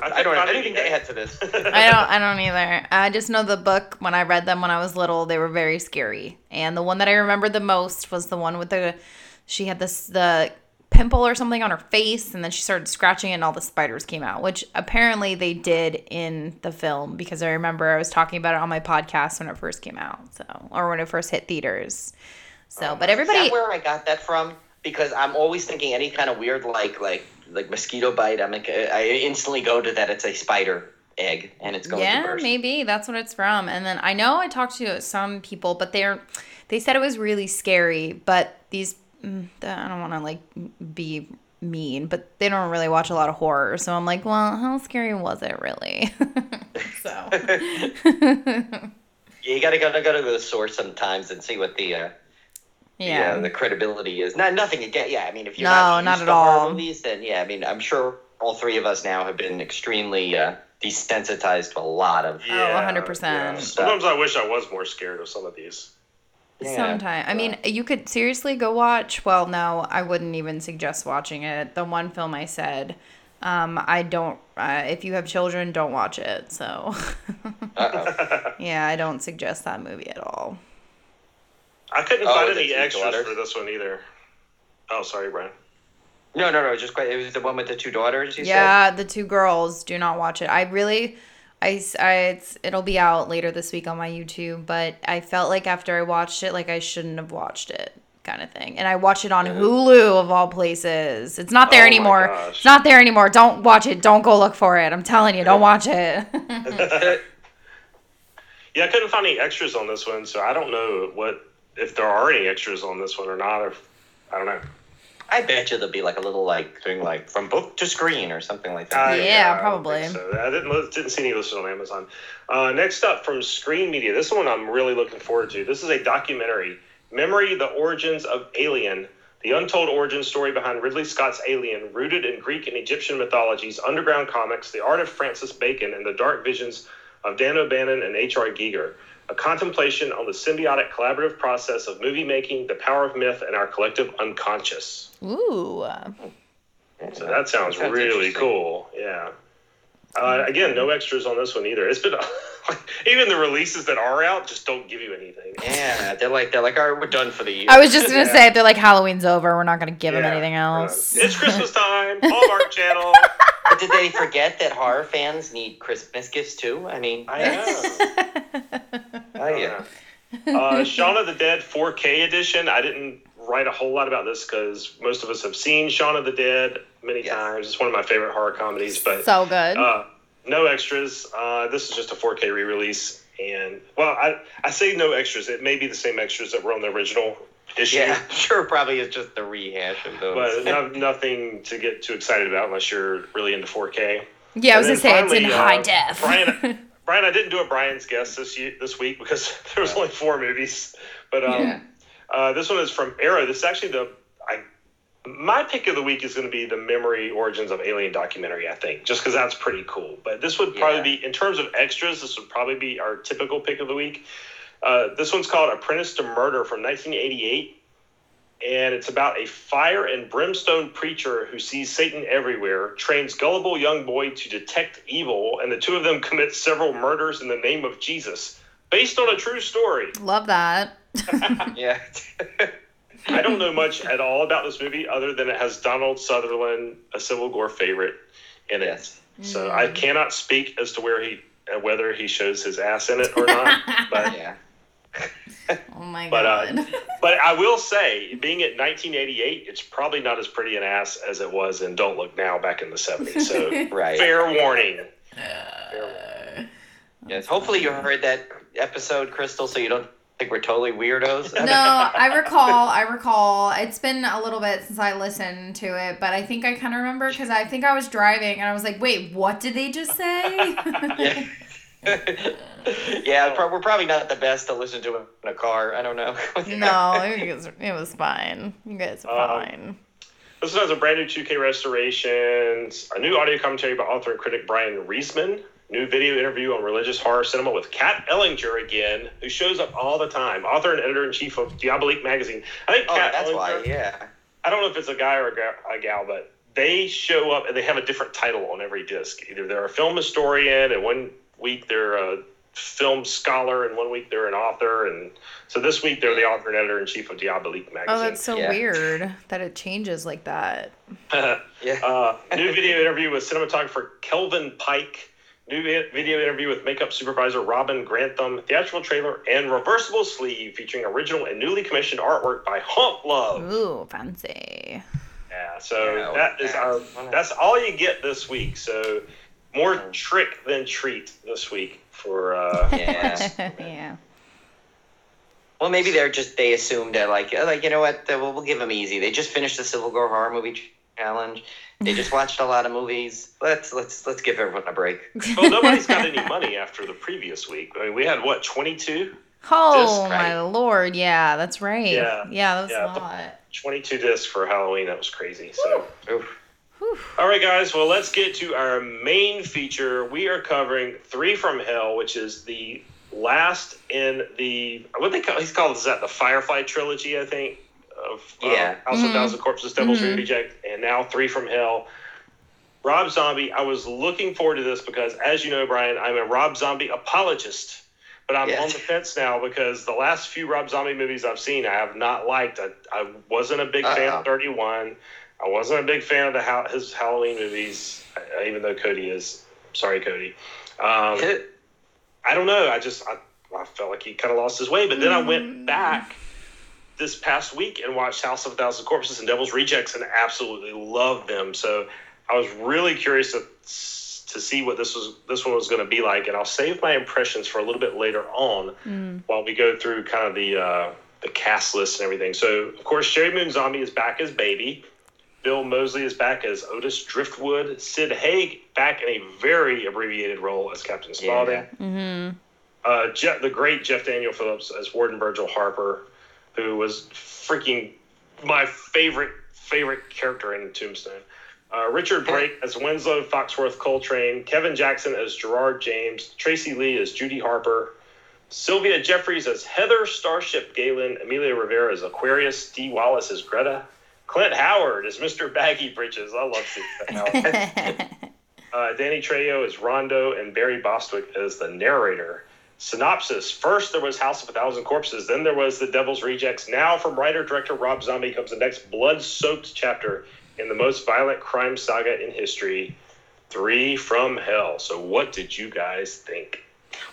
I I, don't have anything to add to this. I don't. I don't either. I just know the book. When I read them when I was little, they were very scary. And the one that I remember the most was the one with the. She had this the pimple or something on her face, and then she started scratching it, and all the spiders came out. Which apparently they did in the film because I remember I was talking about it on my podcast when it first came out. So or when it first hit theaters. So, oh, but Is everybody. that where I got that from? Because I'm always thinking any kind of weird like like like mosquito bite. I'm like I instantly go to that it's a spider egg and it's going to yeah burst. maybe that's what it's from and then i know i talked to some people but they're they said it was really scary but these mm, i don't want to like be mean but they don't really watch a lot of horror so i'm like well how scary was it really so Yeah, you gotta gotta gotta go to the source sometimes and see what the uh, yeah yeah the credibility is. Not nothing again. Yeah, I mean if you're No, not, not used at to horror all. movies, then yeah, I mean I'm sure all three of us now have been extremely uh, desensitized to a lot of. Yeah, 100%. yeah. Sometimes I wish I was more scared of some of these. Yeah. Sometime. I mean, you could seriously go watch. Well, no, I wouldn't even suggest watching it. The one film I said, um, I don't. Uh, if you have children, don't watch it. So, yeah, I don't suggest that movie at all. I couldn't Oh, find any extras daughters? for this one either. Oh, sorry, Brian. No, no, no. Just quite. It was the one with the two daughters. You yeah, the two girls. Do not watch it. I really. I, s- I- it's, it'll be out later this week on my YouTube, but I felt like after I watched it, like I shouldn't have watched it, kind of thing. And I watched it on mm-hmm. Hulu of all places. It's not there Oh anymore. It's not there anymore. Don't watch it. Don't go look for it. I'm telling you, don't watch it. Yeah, I couldn't find any extras on this one, so I don't know what if there are any extras on this one or not. Or I don't know. I bet you there'll be like a little like thing like from book to screen or something like that. Uh, Yeah, I don't probably. think So I didn't didn't see any listed on Amazon. Uh, next up from Screen Media, this one I'm really looking forward to. This is a documentary, "Memory: The Origins of Alien." The untold origin story behind Ridley Scott's Alien, rooted in Greek and Egyptian mythologies, underground comics, the art of Francis Bacon, and the dark visions of Dan O'Bannon and H.R. Giger. A contemplation on the symbiotic collaborative process of movie making, the power of myth, and our collective unconscious. Ooh. So that sounds, really cool. Yeah. Uh, again, no extras on this one either. It's been even the releases that are out just don't give you anything. Yeah, they're like they're like, all right, we're done for the year. I was just gonna Yeah. say, they're like Halloween's over, we're not gonna give them anything else. Uh, it's Christmas time. Hallmark Channel. but did they forget that horror fans need Christmas gifts too? I mean, I know. Oh yeah. uh, Shaun of the Dead 4K edition. I didn't write a whole lot about this because most of us have seen Shaun of the Dead many Yes. times. It's one of my favorite horror comedies, but so good. uh, no extras. Uh, this is just a 4K re-release, and well, I I say no extras. It may be the same extras that were on the original issue. Yeah, sure. Probably it's just the rehash of those. But no, nothing to get too excited about unless you're really into 4K. yeah, I was gonna then say it's in finally, high uh, def. Brian, Brian, I didn't do a Brian's guest this year, this week because there was only four movies. But um, Yeah. uh, this one is from Arrow. This is actually the I, my pick of the week is going to be the Memory Origins of Alien documentary. I think just because that's pretty cool. But this would probably Yeah. be in terms of extras. This would probably be our typical pick of the week. Uh, this one's called Apprentice to Murder from 1988 and it's about a fire and brimstone preacher who sees Satan everywhere, trains gullible young boy to detect evil, and the two of them commit several murders in the name of Jesus, based on a true story. Love that. yeah. I don't know much at all about this movie other than it has Donald Sutherland, a Civil Gore favorite, in it. Yes. So I cannot speak as to where he, uh, whether he shows his ass in it or not. but yeah. Oh my But, uh, god. But I will say, being at 1988, it's probably not as pretty an ass as it was in Don't Look Now back in the 70s. So Right. fair warning. Fair warning. Yes. Hopefully you heard that episode, Crystal, so you don't think we're totally weirdos. no, I recall. I recall. It's been a little bit since I listened to it, but I think I kind of remember because I think I was driving and I was like, "Wait, what did they just say?" yeah. yeah, pro- we're probably not the best to listen to in a car. I don't know. no, it was, it was fine. You guys are Um, fine. This one has a brand new 2K restorations, a new audio commentary by author and critic Bryan Reesman, new video interview on religious horror cinema with Kat Ellinger again, who shows up all the time, author and editor in chief of Diabolique magazine. I think Oh, Kat that's Ellinger, why. Yeah. I don't know if it's a guy or a gal, a gal, but they show up and they have a different title on every disc. Either they're a film historian, and one week they're a film scholar, and one week they're an author. And so this week they're the author and editor in chief of Diabolique magazine. Oh, that's so yeah. weird that it changes like that. Yeah. uh, new video interview with cinematographer Kelvin Pike. New video interview with makeup supervisor Robin Grantham. Theatrical trailer and reversible sleeve featuring original and newly commissioned artwork by Haunt Love. Ooh, fancy. Yeah, so Yeah, that is our. that's- That's all you get this week. So more trick than treat this week for. Uh, yeah. yeah. Well, maybe they're just they assumed that like uh, like you know what uh, we'll, we'll give them easy. They just finished the Civil Gore horror movie challenge. They just watched a lot of movies. Let's let's let's give everyone a break. well, nobody's got any money after the previous week. I mean, we had what twenty two. Oh Just my right. lord, yeah, that's right. Yeah. yeah, that was Yeah, a lot. 22 discs for Halloween. That was crazy. So. Oof. All right, guys. Well, let's get to our main feature. We are covering Three from Hell, which is the last in the what they call. He's called is that the Firefly trilogy, I think. Of uh, Yeah. House Mhm. of Thousand Corpses, Devil's Mhm. Reject, and now Three from Hell. Rob Zombie. I was looking forward to this because, as you know, Brian, I'm a Rob Zombie apologist. But I'm Yes. on the fence now because the last few Rob Zombie movies I've seen, I have not liked. I, I wasn't a big fan Uh-oh. of 31. I wasn't a big fan of the ha- his Halloween movies, uh, even though Cody is. Sorry, Cody. Um, I don't know. I just I, I felt like he kind of lost his way. But then I went back this past week and watched House of a Thousand Corpses and Devil's Rejects and absolutely loved them. So I was really curious to to see what this was this one was going to be like, and I'll save my impressions for a little bit later on Mm. while we go through kind of the uh, the cast list and everything. So of course, Sheri Moon Zombie is back as Baby. Bill Moseley is back as Otis Driftwood. Sid Haig back in a very abbreviated role as Captain Spaulding. Yeah. hmm Uh, Jeff, the great Jeff Daniel Phillips as Warden Virgil Harper, who was freaking my favorite favorite character in Tombstone. Uh, Richard Brake as Winslow Foxworth Coltrane, Kevin Jackson as Gerard James, Tracy Lee as Judy Harper, Sylvia Jeffries as Heather Starship Galen, Amelia Rivera as Aquarius, Dee Wallace as Greta, Clint Howard is Mr. Baggy Britches. I love seeing Clint Howard. Uh, Danny Trejo is Rondo and Barry Bostwick is the narrator. Synopsis First, there was House of a Thousand Corpses. Then there was The Devil's Rejects. Now, from writer director Rob Zombie comes the next blood soaked chapter in the most violent crime saga in history Three from Hell. So, what did you guys think?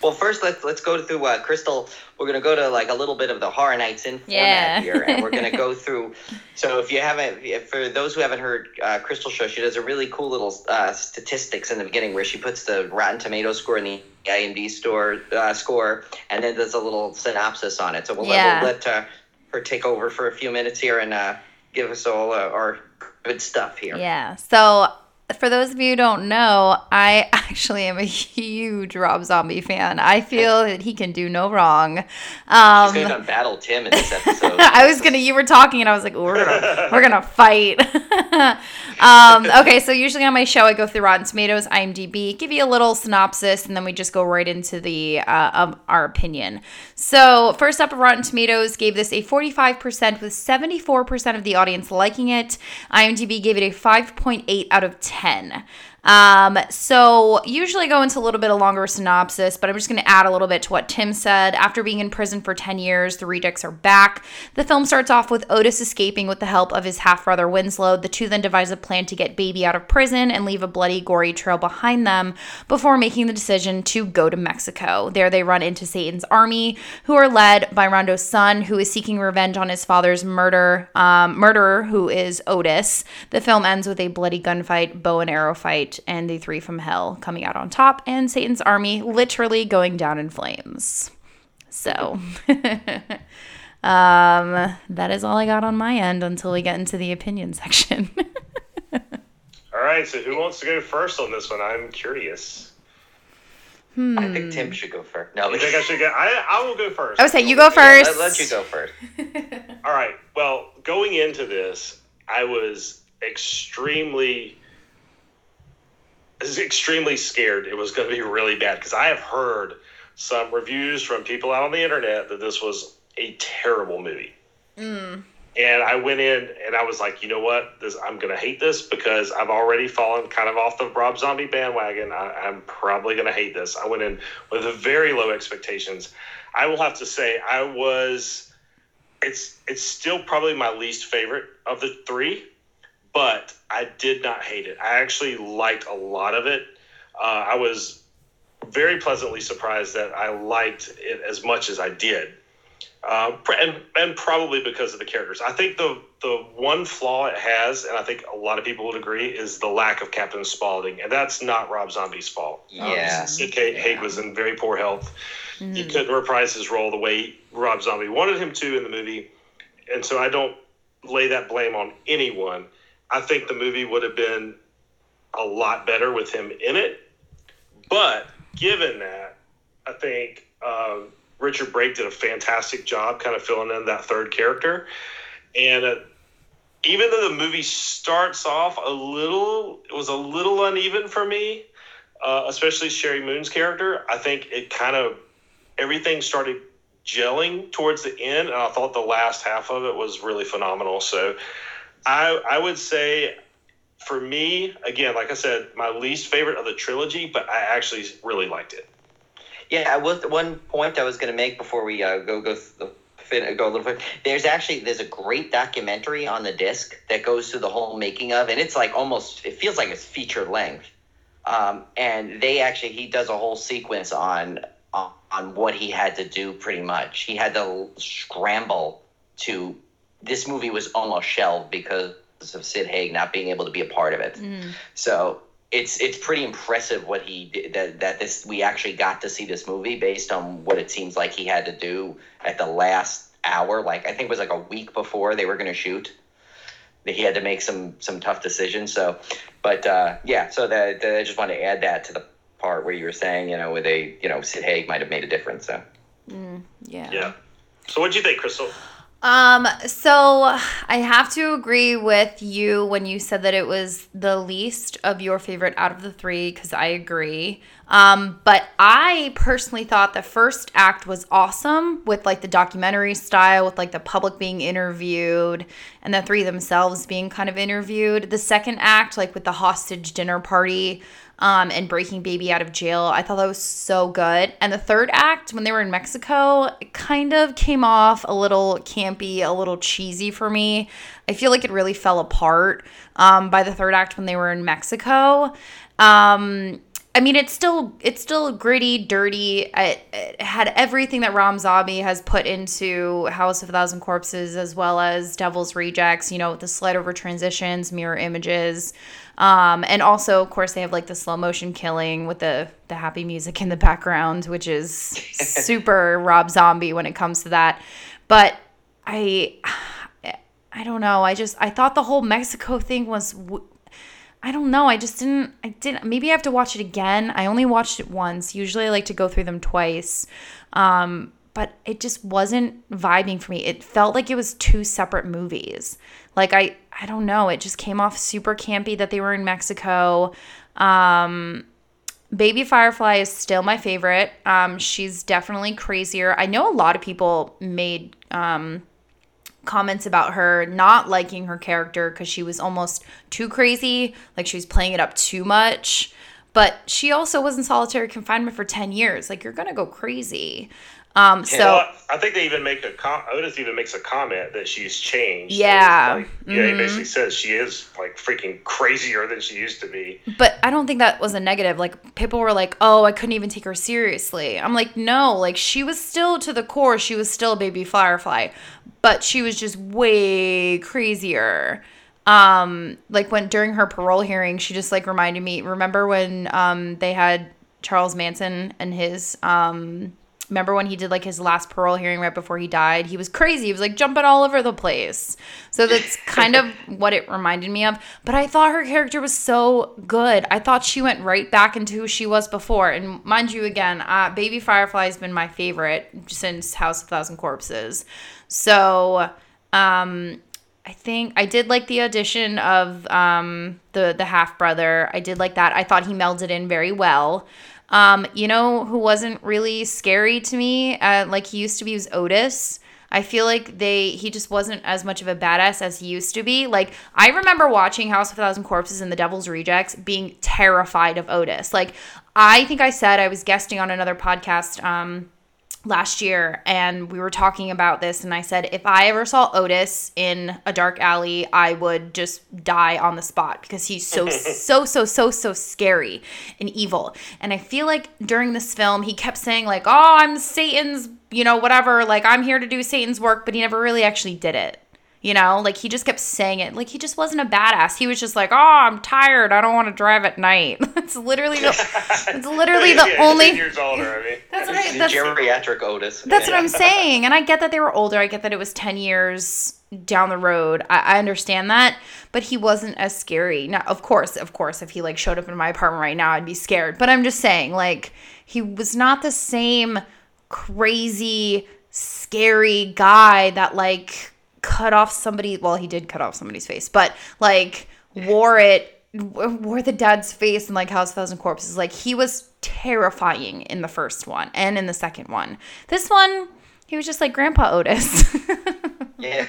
Well, first let's let's go through uh, Crystal. We're gonna go to like a little bit of the Horror Nights in format Yeah. here, and we're gonna go through. So if you haven't, if, for those who haven't heard uh, Crystal show, she does a really cool little uh, statistics in the beginning where she puts the Rotten Tomato score and the IMDb store uh, score, and then there's a little synopsis on it. So we'll, let- Yeah. we'll let uh, her take over for a few minutes here and uh, give us all uh, our good stuff here. Yeah. So for those of you who don't know, I actually am a huge Rob Zombie fan. I feel that he can do no wrong. Um, gonna battle Tim in this episode. I was gonna. You were talking, and I was like, "We're gonna, we're gonna fight." um, okay, so usually on my show, I go through Rotten Tomatoes, IMDb, give you a little synopsis, and then we just go right into the uh, um, our opinion. So first up, Rotten Tomatoes gave this a 45% with 74% of the audience liking it. IMDb gave it a 5.8 out of 10. 10. Um, so usually go into a little bit of longer synopsis, but I'm just going to add a little bit to what Tim said. After being in prison for 10 years, the Rejects are back. The film starts off with Otis escaping with the help of his half brother Winslow. The two then devise a plan to get Baby out of prison and leave a bloody, gory trail behind them before making the decision to go to Mexico. There they run into Satan's army, who are led by Rondo's son, who is seeking revenge on his father's murder, um, murderer, who is Otis. The film ends with a bloody gunfight, bow and arrow fight, and the three from hell coming out on top, and Satan's army literally going down in flames. So, um, that is all I got on my end until we get into the opinion section. All right, so who wants to go first on this one? I'm curious. Hmm. I think Tim should go first. No, You think I should go? I, I will go first. I would say you go Yeah, first. let, let you go first. All right. Well, going into this, I was extremely, I was extremely scared it was going to be really bad because I have heard some reviews from people out on the internet that this was a terrible movie. Mm. And I went in and I was like, you know what? This I'm gonna hate this because I've already fallen kind of off the Rob Zombie bandwagon. I, I'm probably gonna hate this. I went in with very low expectations. I will have to say I was. It's it's still probably my least favorite of the three, but I did not hate it. I actually liked a lot of it. Uh, I was very pleasantly surprised that I liked it as much as I did uh, and and probably because of the characters. I think the the one flaw it has, and I think a lot of people would agree, is the lack of Captain Spaulding, and that's not Rob Zombie's fault. Yeah. um, Sid Haig, Haig was in very poor health. He couldn't reprise his role the way Rob Zombie wanted him to in the movie, and so I don't lay that blame on anyone. I think the movie would have been a lot better with him in it, but given that, I think. Um, Richard Brake did a fantastic job kind of filling in that third character. And uh, even though the movie starts off a little, it was a little uneven for me, uh, especially Sheri Moon's character. I think it kind of, everything started gelling towards the end. And I thought the last half of it was really phenomenal. So I, I would say for me, again, like I said, my least favorite of the trilogy, but I actually really liked it. Yeah, I was one point I was going to make before we uh, go go th- fin- go a little bit. There's actually there's a great documentary on the disc that goes through the whole making of, and it's like almost it feels like it's feature length. Um, and they actually he does a whole sequence on on what he had to do. Pretty much, he had to scramble to. This movie was almost shelved because of Sid Haig not being able to be a part of it. Mm. So it's it's pretty impressive what he did that that this we actually got to see this movie based on what it seems like he had to do at the last hour. Like I think it was like a week before they were going to shoot. That he had to make some some tough decisions. So, but uh, yeah, so that, that I just want to add that to the part where you were saying you know where they you know Sid Haig might have made a difference. So Yeah. Yeah. So what'd you think, Crystal? Um, so I have to agree with you when you said that it was the least of your favorite out of the three, because I agree. Um, but I personally thought the first act was awesome with like the documentary style, with like the public being interviewed and the three themselves being kind of interviewed. The second act, like with the hostage dinner party, um, and breaking baby out of jail. I thought that was so good. And the third act, when they were in Mexico, it kind of came off a little campy, a little cheesy for me. I feel like it really fell apart um, by the third act when they were in Mexico. Um, I mean, it's still it's still gritty, dirty. It, it, had everything that Rob Zombie has put into House of a Thousand Corpses, as well as Devil's Rejects. You know, the slide over transitions, mirror images, um, and also, of course, they have like the slow motion killing with the the happy music in the background, which is super Rob Zombie when it comes to that. But I, I don't know. I just I thought the whole Mexico thing was. W- I don't know. I just didn't. I didn't. Maybe I have to watch it again. I only watched it once. Usually, I like to go through them twice. Um, but it just wasn't vibing for me. It felt like it was two separate movies. Like I, I don't know. It just came off super campy that they were in Mexico. Um, Baby Firefly is still my favorite. Um, she's definitely crazier. I know a lot of people made um, comments about her not liking her character because she was almost too crazy, like she was playing it up too much. But she also was in solitary confinement for 10 years. Like, you're going to go crazy. Um, so well, I think they even make a com- Otis even makes a comment that she's changed. Yeah, like, yeah. Mm-hmm. He basically says she is like freaking crazier than she used to be. But I don't think that was a negative. Like people were like, "Oh, I couldn't even take her seriously." I'm like, no, like she was still to the core. She was still a baby Firefly, but she was just way crazier. Um, like when during her parole hearing, she just like reminded me. Remember when um they had Charles Manson and his um Remember when he did like his last parole hearing right before he died? He was crazy. He was like jumping all over the place. So that's kind of what it reminded me of. But I thought her character was so good. I thought she went right back into who she was before. And mind you, again, uh, Baby Firefly has been my favorite since House of Thousand Corpses. So, um, I think I did like the audition of um, the the half brother. I did like that. I thought he melded in very well. Um, you know who wasn't really scary to me, uh, like he used to be, was Otis. I feel like they he just wasn't as much of a badass as he used to be. Like I remember watching House of a Thousand Corpses and The Devil's Rejects, being terrified of Otis. Like I think I said I was guesting on another podcast. Um, last year and we were talking about this and I said if I ever saw Otis in a dark alley I would just die on the spot because he's so so so so so scary and evil. And I feel like during this film he kept saying like oh I'm Satan's you know whatever like I'm here to do Satan's work but he never really actually did it you know, like he just kept saying it. Like he just wasn't a badass. He was just like, "Oh, I'm tired. I don't want to drive at night." it's literally the it's literally the yeah, only years older. I mean, that's what I, that's, geriatric Otis. That's yeah. what I'm saying. And I get that they were older. I get that it was 10 years down the road. I, I understand that, but he wasn't as scary. Now, of course, of course, if he like showed up in my apartment right now, I'd be scared. But I'm just saying, like, he was not the same crazy, scary guy that like cut off somebody. Well, he did cut off somebody's face, but like wore it wore the dad's face in like House of Thousand Corpses. Like he was terrifying in the first one and in the second one. This one, he was just like Grandpa Otis. yeah.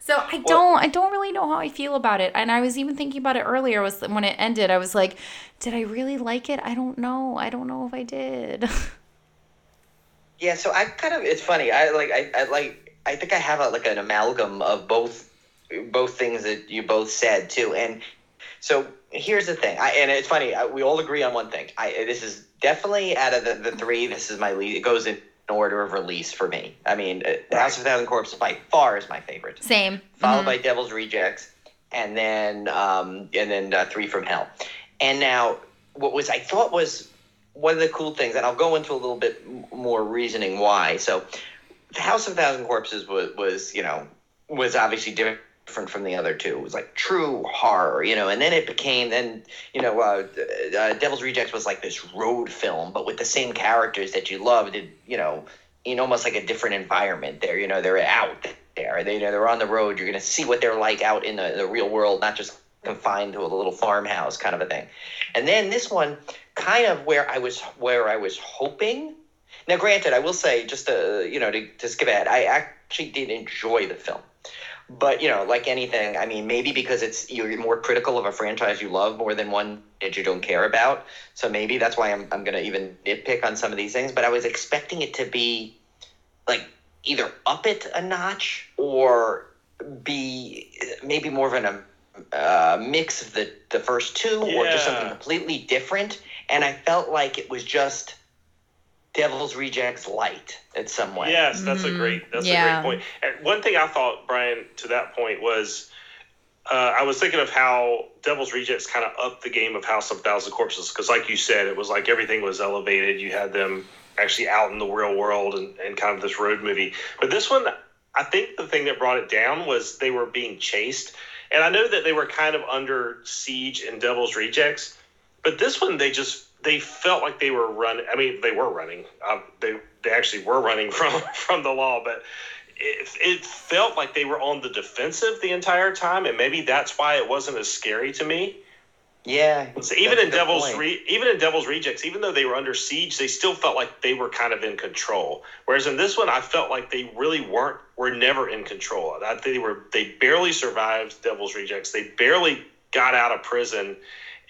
so I don't I don't really know how I feel about it. And I was even thinking about it earlier was when it ended. I was like, did I really like it? I don't know. I don't know if I did. yeah, so I kind of it's funny. I like I, I like I think I have a, like an amalgam of both both things that you both said too. And so here's the thing. I, and it's funny. I, we all agree on one thing. I this is definitely out of the, the three. This is my lead. It goes in order of release for me. I mean, uh, House of a Thousand Corpses by far is my favorite. Same. Followed mm-hmm. by Devil's Rejects, and then um, and then uh, Three from Hell. And now, what was I thought was one of the cool things, and I'll go into a little bit more reasoning why. So, the House of Thousand Corpses was, was you know was obviously different from the other two. It was like true horror, you know, and then it became then you know uh, uh, Devil's Rejects was like this road film, but with the same characters that you loved, you know, in almost like a different environment. There, you know, they're out there. They you know they're on the road. You're gonna see what they're like out in the, the real world, not just confined to a little farmhouse kind of a thing. And then this one, kind of where I was where I was hoping now, granted, I will say just to you know to, to skip ahead, I actually did enjoy the film. But you know, like anything, I mean, maybe because it's you're more critical of a franchise you love more than one that you don't care about. So maybe that's why I'm I'm gonna even nitpick on some of these things. But I was expecting it to be like either up it a notch or be maybe more of an uh, mix of the the first two or just something completely different. And I felt like it was just Devil's Rejects light in some way. Yes, that's a Mhm. great that's Yeah. a great point. And one thing I thought, Brian, to that point was uh, I was thinking of how Devil's Rejects kind of upped the game of House of Thousand Corpses because, like you said, it was like everything was elevated. You had them actually out in the real world and, and kind of this road movie. But this one, I think the thing that brought it down was they were being chased. And I know that they were kind of under siege in Devil's Rejects, but this one they just they felt like they were running. I mean, they were running. Um, they they actually were running from from the law, but it, it felt like they were on the defensive the entire time, and maybe that's why it wasn't as scary to me. Yeah. So even in Devil's. Re- even in Devil's Rejects, even though they were under siege, they still felt like they were kind of in control. Whereas in this one, I felt like they really weren't. Were never in control. I think they were. They barely survived Devil's Rejects. They barely got out of prison,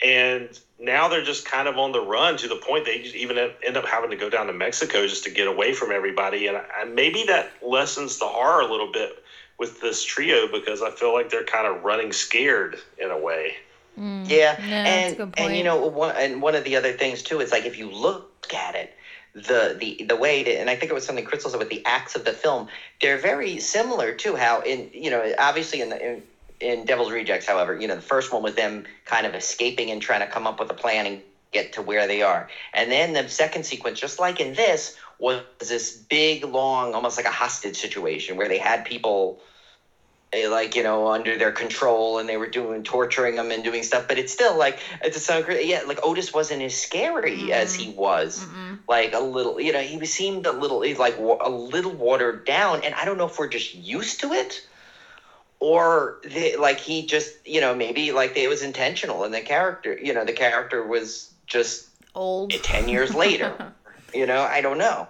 and now they're just kind of on the run to the point they just even end up having to go down to Mexico just to get away from everybody. And, and maybe that lessens the horror a little bit with this trio because I feel like they're kind of running scared in a way. Mm. Yeah, Yeah, that's a and and you know one and one of the other things too is like if you look at it, the the the way to, and I think it was something Crystal said with the acts of the film, they're very similar to how in you know obviously in the in, in Devil's Rejects, however, you know the first one was them kind of escaping and trying to come up with a plan and get to where they are, and then the second sequence, just like in this, was this big long, almost like a hostage situation where they had people eh, like you know under their control and they were doing torturing them and doing stuff but it's still like it's so great yeah like otis wasn't as scary as he mm-hmm. was. Mm-mm. like a little you know he seemed a little he's like a little watered down and i don't know if we're just used to it or the, like he just you know maybe like it was intentional and the character you know the character was just Old. 10 years later you know i don't know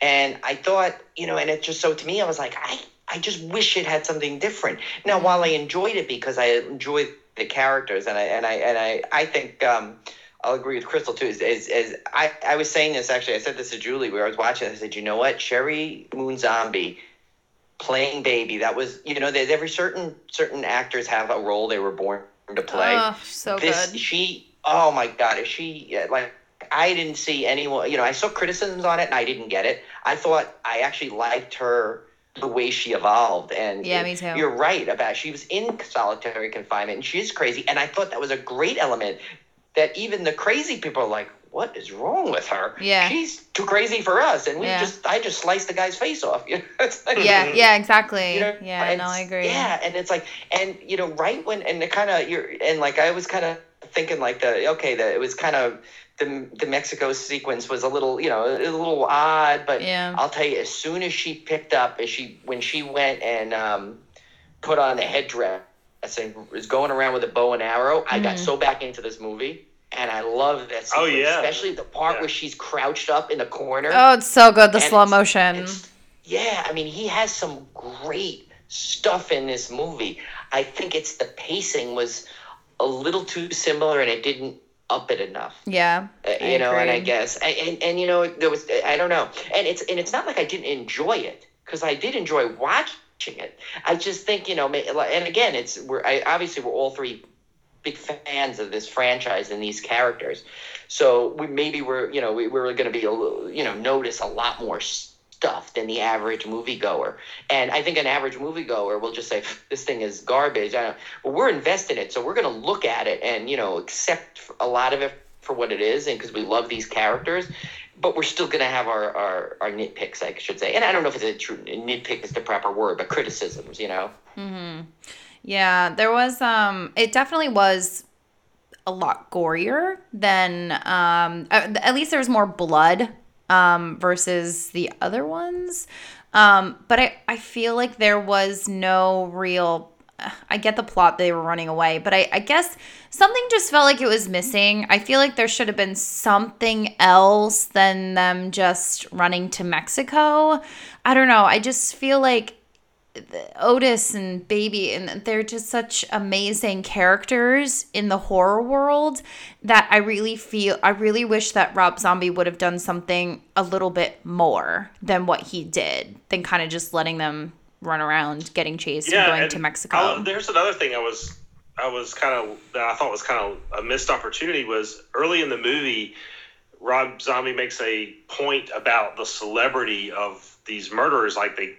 and i thought you know and it just so to me i was like i i just wish it had something different now while i enjoyed it because i enjoyed the characters and i and i and i i think um I'll agree with Crystal too. Is, is, is I, I was saying this actually. I said this to Julie We were watching. I said, you know what, Sheri Moon Zombie playing baby. That was you know. There's every certain certain actors have a role they were born to play Oh, so this good. she oh my god is she like i didn't see anyone you know i saw criticisms on it and i didn't get it i thought i actually liked her the way she evolved and Yeah, me too. you're right about she was in solitary confinement and she's crazy and i thought that was a great element that even the crazy people are like what is wrong with her Yeah. she's too crazy for us and we Yeah. just i just sliced the guy's face off you know like, Yeah, yeah, exactly. you know, yeah, and no, I agree. Yeah, and it's like, and you know, right when, and it kind of, you're, and like I was kind of thinking like the okay, that it was kind of the the Mexico sequence was a little, you know, a little odd, but Yeah. I'll tell you, as soon as she picked up, as she when she went and um, put on the headdress and was going around with a bow and arrow, I got Mhm. so back into this movie. And I love that sequence, Oh, yeah. especially the part Yeah. where she's crouched up in the corner. Oh, it's so good. The And slow it's- motion. It's- yeah, I mean, he has some great stuff in this movie. I think it's the pacing was a little too similar, and it didn't up it enough. Yeah. Uh, I you know, and I guess, and, and and you know, there was I don't know, and it's and it's not like I didn't enjoy it because I did enjoy watching it. I just think you know, and again, it's we're I, obviously we're all three big fans of this franchise and these characters, so we maybe we're you know we, we're going to be a you know notice a lot more stuff than the average moviegoer. And I think an average moviegoer will just say this thing is garbage. I don't, we're invested in it, so we're going to look at it and you know accept a lot of it for what it is, and because we love these characters. But we're still going to have our, our, our nitpicks, I should say. And I don't know if it's a true nitpick is the proper word, but criticisms, you know. hmm Yeah, there was um it definitely was a lot gorier than um at least there was more blood um versus the other ones. Um but I I feel like there was no real I get the plot they were running away, but I, I guess something just felt like it was missing. I feel like there should have been something else than them just running to Mexico. I don't know. I just feel like Otis and Baby, and they're just such amazing characters in the horror world that I really feel, I really wish that Rob Zombie would have done something a little bit more than what he did, than kind of just letting them run around getting chased yeah, and going to Mexico. I, there's another thing I was, I was kind of, that I thought was kind of a missed opportunity was early in the movie, Rob Zombie makes a point about the celebrity of these murderers, like they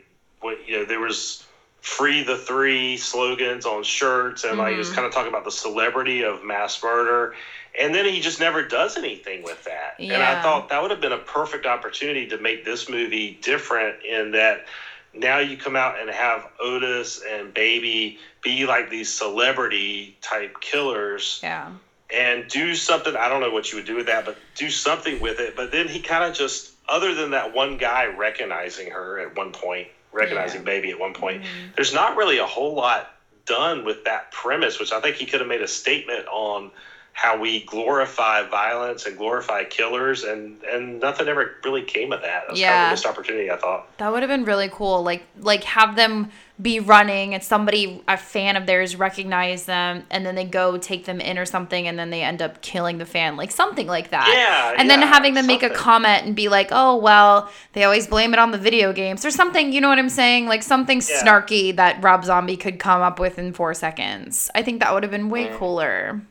you know there was free the three slogans on shirts and mm-hmm. like just kind of talking about the celebrity of mass murder and then he just never does anything with that yeah. and i thought that would have been a perfect opportunity to make this movie different in that now you come out and have otis and baby be like these celebrity type killers yeah and do something i don't know what you would do with that but do something with it but then he kind of just other than that one guy recognizing her at one point recognizing yeah. baby at one point. Mm-hmm. There's not really a whole lot done with that premise, which I think he could have made a statement on how we glorify violence and glorify killers and and nothing ever really came of that. That's yeah. kind of a missed opportunity, I thought. That would have been really cool. Like like have them be running and somebody a fan of theirs recognize them and then they go take them in or something and then they end up killing the fan like something like that yeah and yeah, then having them something. make a comment and be like oh well they always blame it on the video games or something you know what i'm saying like something yeah. snarky that rob zombie could come up with in four seconds i think that would have been way mm. cooler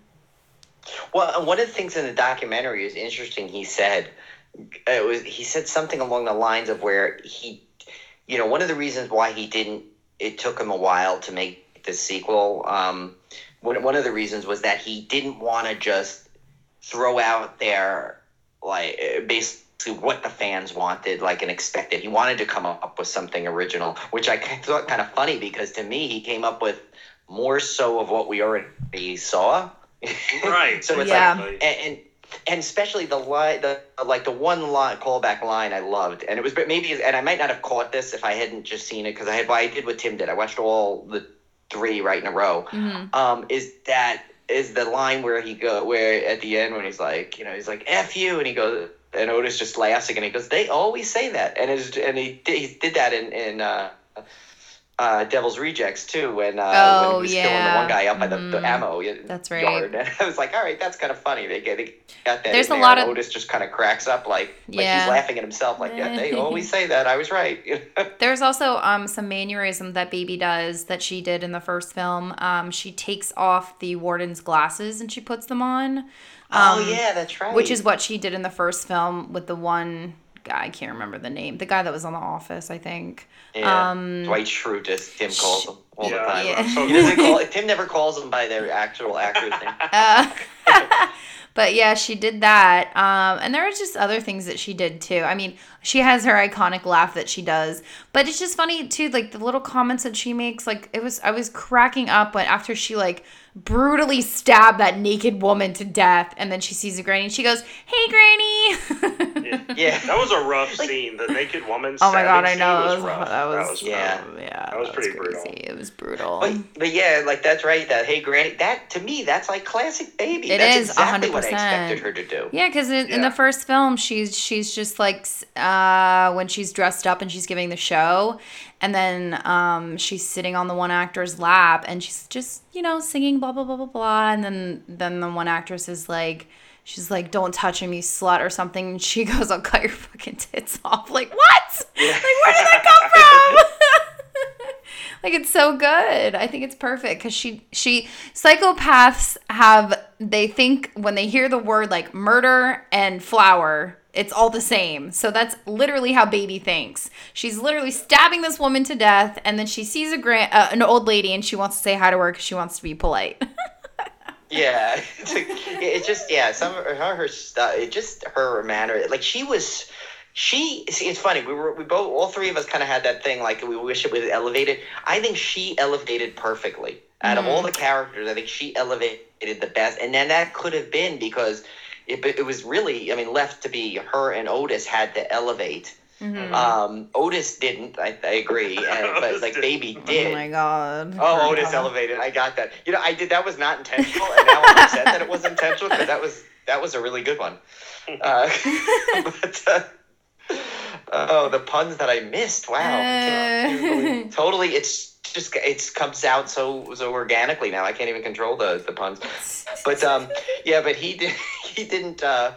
well one of the things in the documentary is interesting he said it was he said something along the lines of where he you know one of the reasons why he didn't it took him a while to make the sequel. Um, one, one of the reasons was that he didn't want to just throw out there like basically what the fans wanted, like and expected. He wanted to come up with something original, which I thought kind of funny because to me he came up with more so of what we already saw. Right. so it's yeah. like and, and and especially the line, the like the one line callback line I loved, and it was maybe, and I might not have caught this if I hadn't just seen it because I had, well, I did what Tim did. I watched all the three right in a row. Mm-hmm. Um, is that is the line where he go where at the end when he's like, you know, he's like "f you," and he goes, and Otis just laughs again. He goes, "They always say that," and it's, and he did, he did that in in. Uh, uh, Devil's Rejects too when uh, oh, when he was yeah. killing the one guy up by the, the mm-hmm. ammo that's right. yard. And I was like, all right, that's kind of funny. They get, they got that. There's a there. lot of Otis just kind of cracks up like like yeah. he's laughing at himself. Like yeah, they always say that. I was right. There's also um some mannerism that Baby does that she did in the first film. Um, she takes off the warden's glasses and she puts them on. Oh, um, oh yeah, that's right. Which is what she did in the first film with the one guy. I can't remember the name. The guy that was on The Office, I think. Yeah. Um, Dwight Schrute, as Tim calls him all yeah, the time. Yeah. he doesn't call, Tim never calls them by their actual actor's name. Uh, but yeah, she did that. Um, and there are just other things that she did too. I mean, she has her iconic laugh that she does, but it's just funny too, like the little comments that she makes. Like it was, I was cracking up when after she like brutally stabbed that naked woman to death, and then she sees a granny and she goes, "Hey, granny." yeah. yeah. that was a rough like, scene. The naked woman. Oh my god, I know was, was rough. That was, that was yeah, yeah. That was that pretty was brutal. It was brutal. But, but yeah, like that's right. That hey, granny. That to me, that's like classic baby. It that's is exactly 100%. what I expected her to do. Yeah, because in, yeah. in, the first film, she's she's just like uh, when she's dressed up and she's giving the show, and then um, she's sitting on the one actor's lap and she's just you know singing blah blah blah blah blah. And then then the one actress is like she's like don't touch him you slut or something. And she goes i'll cut your fucking tits off. Like what? Like where did that come from? Like it's so good. I think it's perfect because she she psychopaths have they think when they hear the word like murder and flower it's all the same. So that's literally how baby thinks. She's literally stabbing this woman to death, and then she sees a grand, uh, an old lady, and she wants to say hi to her because she wants to be polite. yeah, it's, like, it's, just yeah. Some of her, her stuff. It just her manner. Like she was. She see, it's funny. We were we both all three of us kind of had that thing like we wish it was elevated. I think she elevated perfectly. Out mm-hmm. of all the characters, I think she elevated the best. And then that could have been because it, it was really, I mean, left to be her and Otis had to elevate. Mm-hmm. Um, Otis didn't. I, I agree, and, but like Baby did. Oh my god! Oh, Otis god. elevated. I got that. You know, I did. That was not intentional, and now I'm upset that it was intentional because that was that was a really good one. Uh, but uh, Oh, the puns that I missed. Wow. Uh. believe- totally. It's just it comes out so so organically now. I can't even control the the puns. But um, yeah, but he did he didn't. Uh,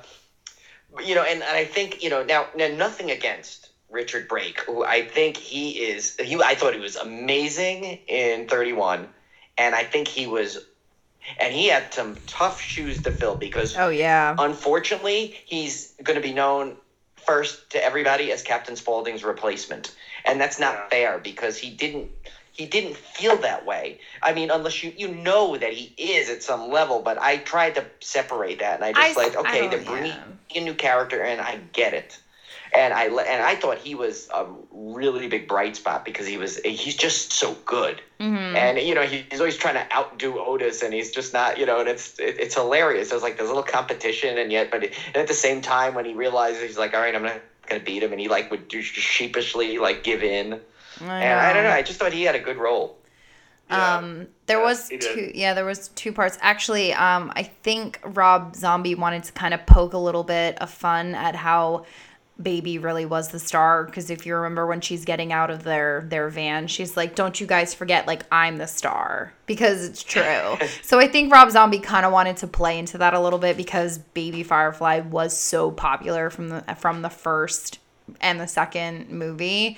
you know, and, and I think you know now now nothing against Richard Brake, who I think he is. He I thought he was amazing in Thirty One, and I think he was. And he had some tough shoes to fill because Oh yeah. unfortunately, he's going to be known first to everybody as Captain Spaulding's replacement, and that's not Yeah. fair because he didn't he didn't feel that way. I mean, unless you you know that he is at some level, but I tried to separate that, and I just I- like okay, they're bringing yeah. a new character, and I get it. And I and I thought he was a really big bright spot because he was he's just so good. Mhm. And you know he, he's always trying to outdo Otis, and he's just not, you know, and it's it, it's hilarious. There's like this little competition, and yet, but it, and at the same time, when he realizes he's like, all right, I'm not gonna beat him, and he like would do sheepishly like give in. And I don't know. I just thought he had a good role. Yeah. Um, there Yeah, was he did. two. Yeah, there was two parts. Actually, um, I think Rob Zombie wanted to kind of poke a little bit of fun at how Baby really was the star. Because if you remember when she's getting out of their their van, she's like, "Don't you guys forget, like I'm the star," because it's true. so I think Rob Zombie kind of wanted to play into that a little bit because Baby Firefly was so popular from the from the first and the second movie.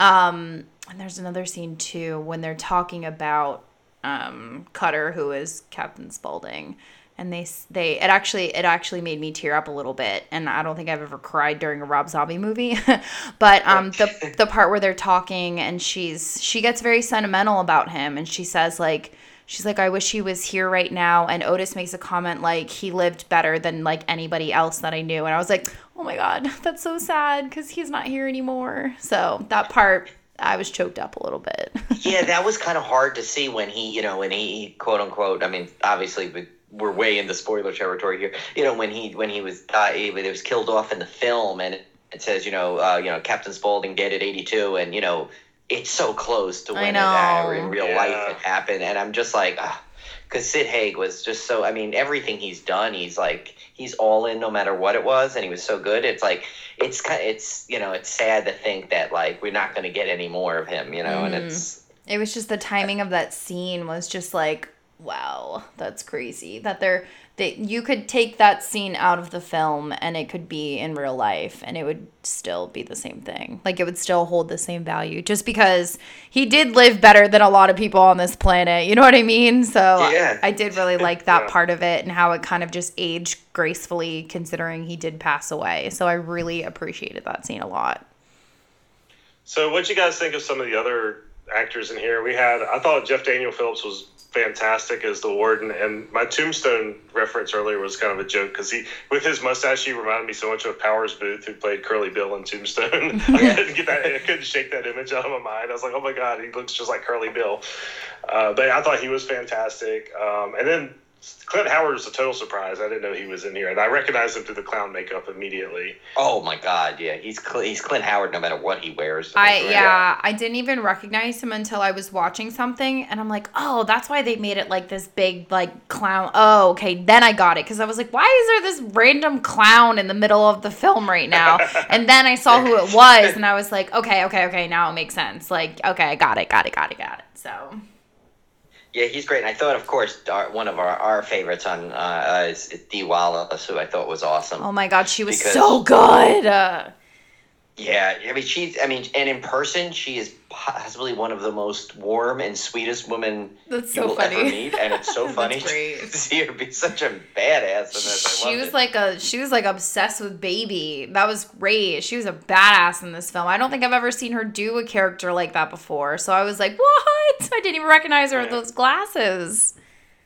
Um, and there's another scene too when they're talking about um, Cutter, who is Captain Spaulding, and they they it actually it actually made me tear up a little bit, and I don't think I've ever cried during a Rob Zombie movie, but um, the the part where they're talking and she's she gets very sentimental about him, and she says like. She's like, I wish he was here right now. And Otis makes a comment like he lived better than like anybody else that I knew. And I was like, oh my God, that's so sad because he's not here anymore. So that part, I was choked up a little bit. yeah, that was kind of hard to see when he, you know, when he quote unquote. I mean, obviously we, we're way in the spoiler territory here. You know, when he when he was uh, he, was killed off in the film, and it, it says, you know, uh, you know, Captain Spaulding dead at eighty two, and you know, it's so close to I when it, uh, in real Yeah. life it happened, and I'm just like. ah. because Sid Haig was just so. I mean, everything he's done, he's like he's all in, no matter what it was, and he was so good. It's like it's kind, it's you know, it's sad to think that like we're not going to get any more of him, you know, and Mm. it's It was just the timing of that scene was just like, wow, that's crazy. That they're that you could take that scene out of the film and it could be in real life and it would still be the same thing. Like it would still hold the same value just because he did live better than a lot of people on this planet. You know what I mean? So Yeah. I did really like that Yeah. part of it and how it kind of just aged gracefully considering he did pass away. So I really appreciated that scene a lot. So, what you guys think of some of the other actors in here? We had, I thought Jeff Daniel Phillips was fantastic as the warden, and my Tombstone reference earlier was kind of a joke because he, with his mustache, he reminded me so much of Powers Boothe, who played Curly Bill in Tombstone. I couldn't get that, I couldn't shake that image out of my mind. I was like, oh my god, he looks just like Curly Bill. Uh, but I thought he was fantastic. Um, and then Clint Howard was a total surprise. I didn't know he was in here, and I recognized him through the clown makeup immediately. Oh my God, yeah, he's Cl- he's Clint Howard no matter what he wears. I Right. yeah, I didn't even recognize him until I was watching something and I'm like, "Oh, that's why they made it like this big like clown." Oh, okay, then I got it cuz I was like, "Why is there this random clown in the middle of the film right now?" and then I saw who it was and I was like, "Okay, okay, okay, now it makes sense." Like, okay, I got it, got it, got it, got it. So, Yeah, he's great. And I thought, of course, our, one of our, our favorites on uh, is Dee Wallace, who I thought was awesome. oh my god, she was so good. Uh, Yeah, I mean, she's. I mean, and in person, she is possibly one of the most warm and sweetest women that's you will funny. ever meet, and it's so funny to see her be such a badass. In this. I she was it. like a she was like obsessed with baby that was great she was a badass in this film i don't think i've ever seen her do a character like that before so i was like what i didn't even recognize her with those glasses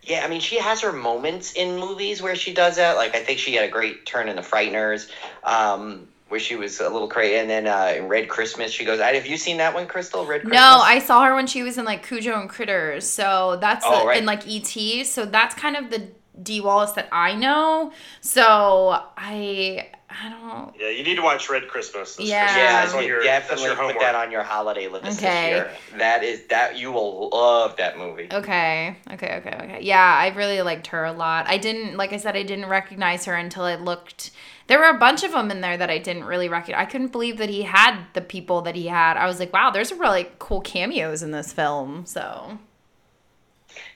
Yeah, I mean, she has her moments in movies where she does that. Like, I think she had a great turn in The Frighteners, um, where she was a little crazy. And then uh, in Red Christmas, she goes, "Have you seen that one, Crystal? Red Christmas?" no i saw her when she was in like cujo and critters so that's Oh, the, right. in like et so that's kind of the Dee Wallace that i know so i I don't. Yeah, you need to watch Red Christmas. This Yeah. Christmas. Yeah, That's you your- definitely your put homework. that on your holiday list Okay. this year. That is that you will love that movie. Okay. Okay. Okay. Okay. Yeah, I really liked her a lot. I didn't, like I said, I didn't recognize her until I looked. There were a bunch of them in there that I didn't really recognize. I couldn't believe that he had the people that he had. I was like, wow, there's really cool cameos in this film. So.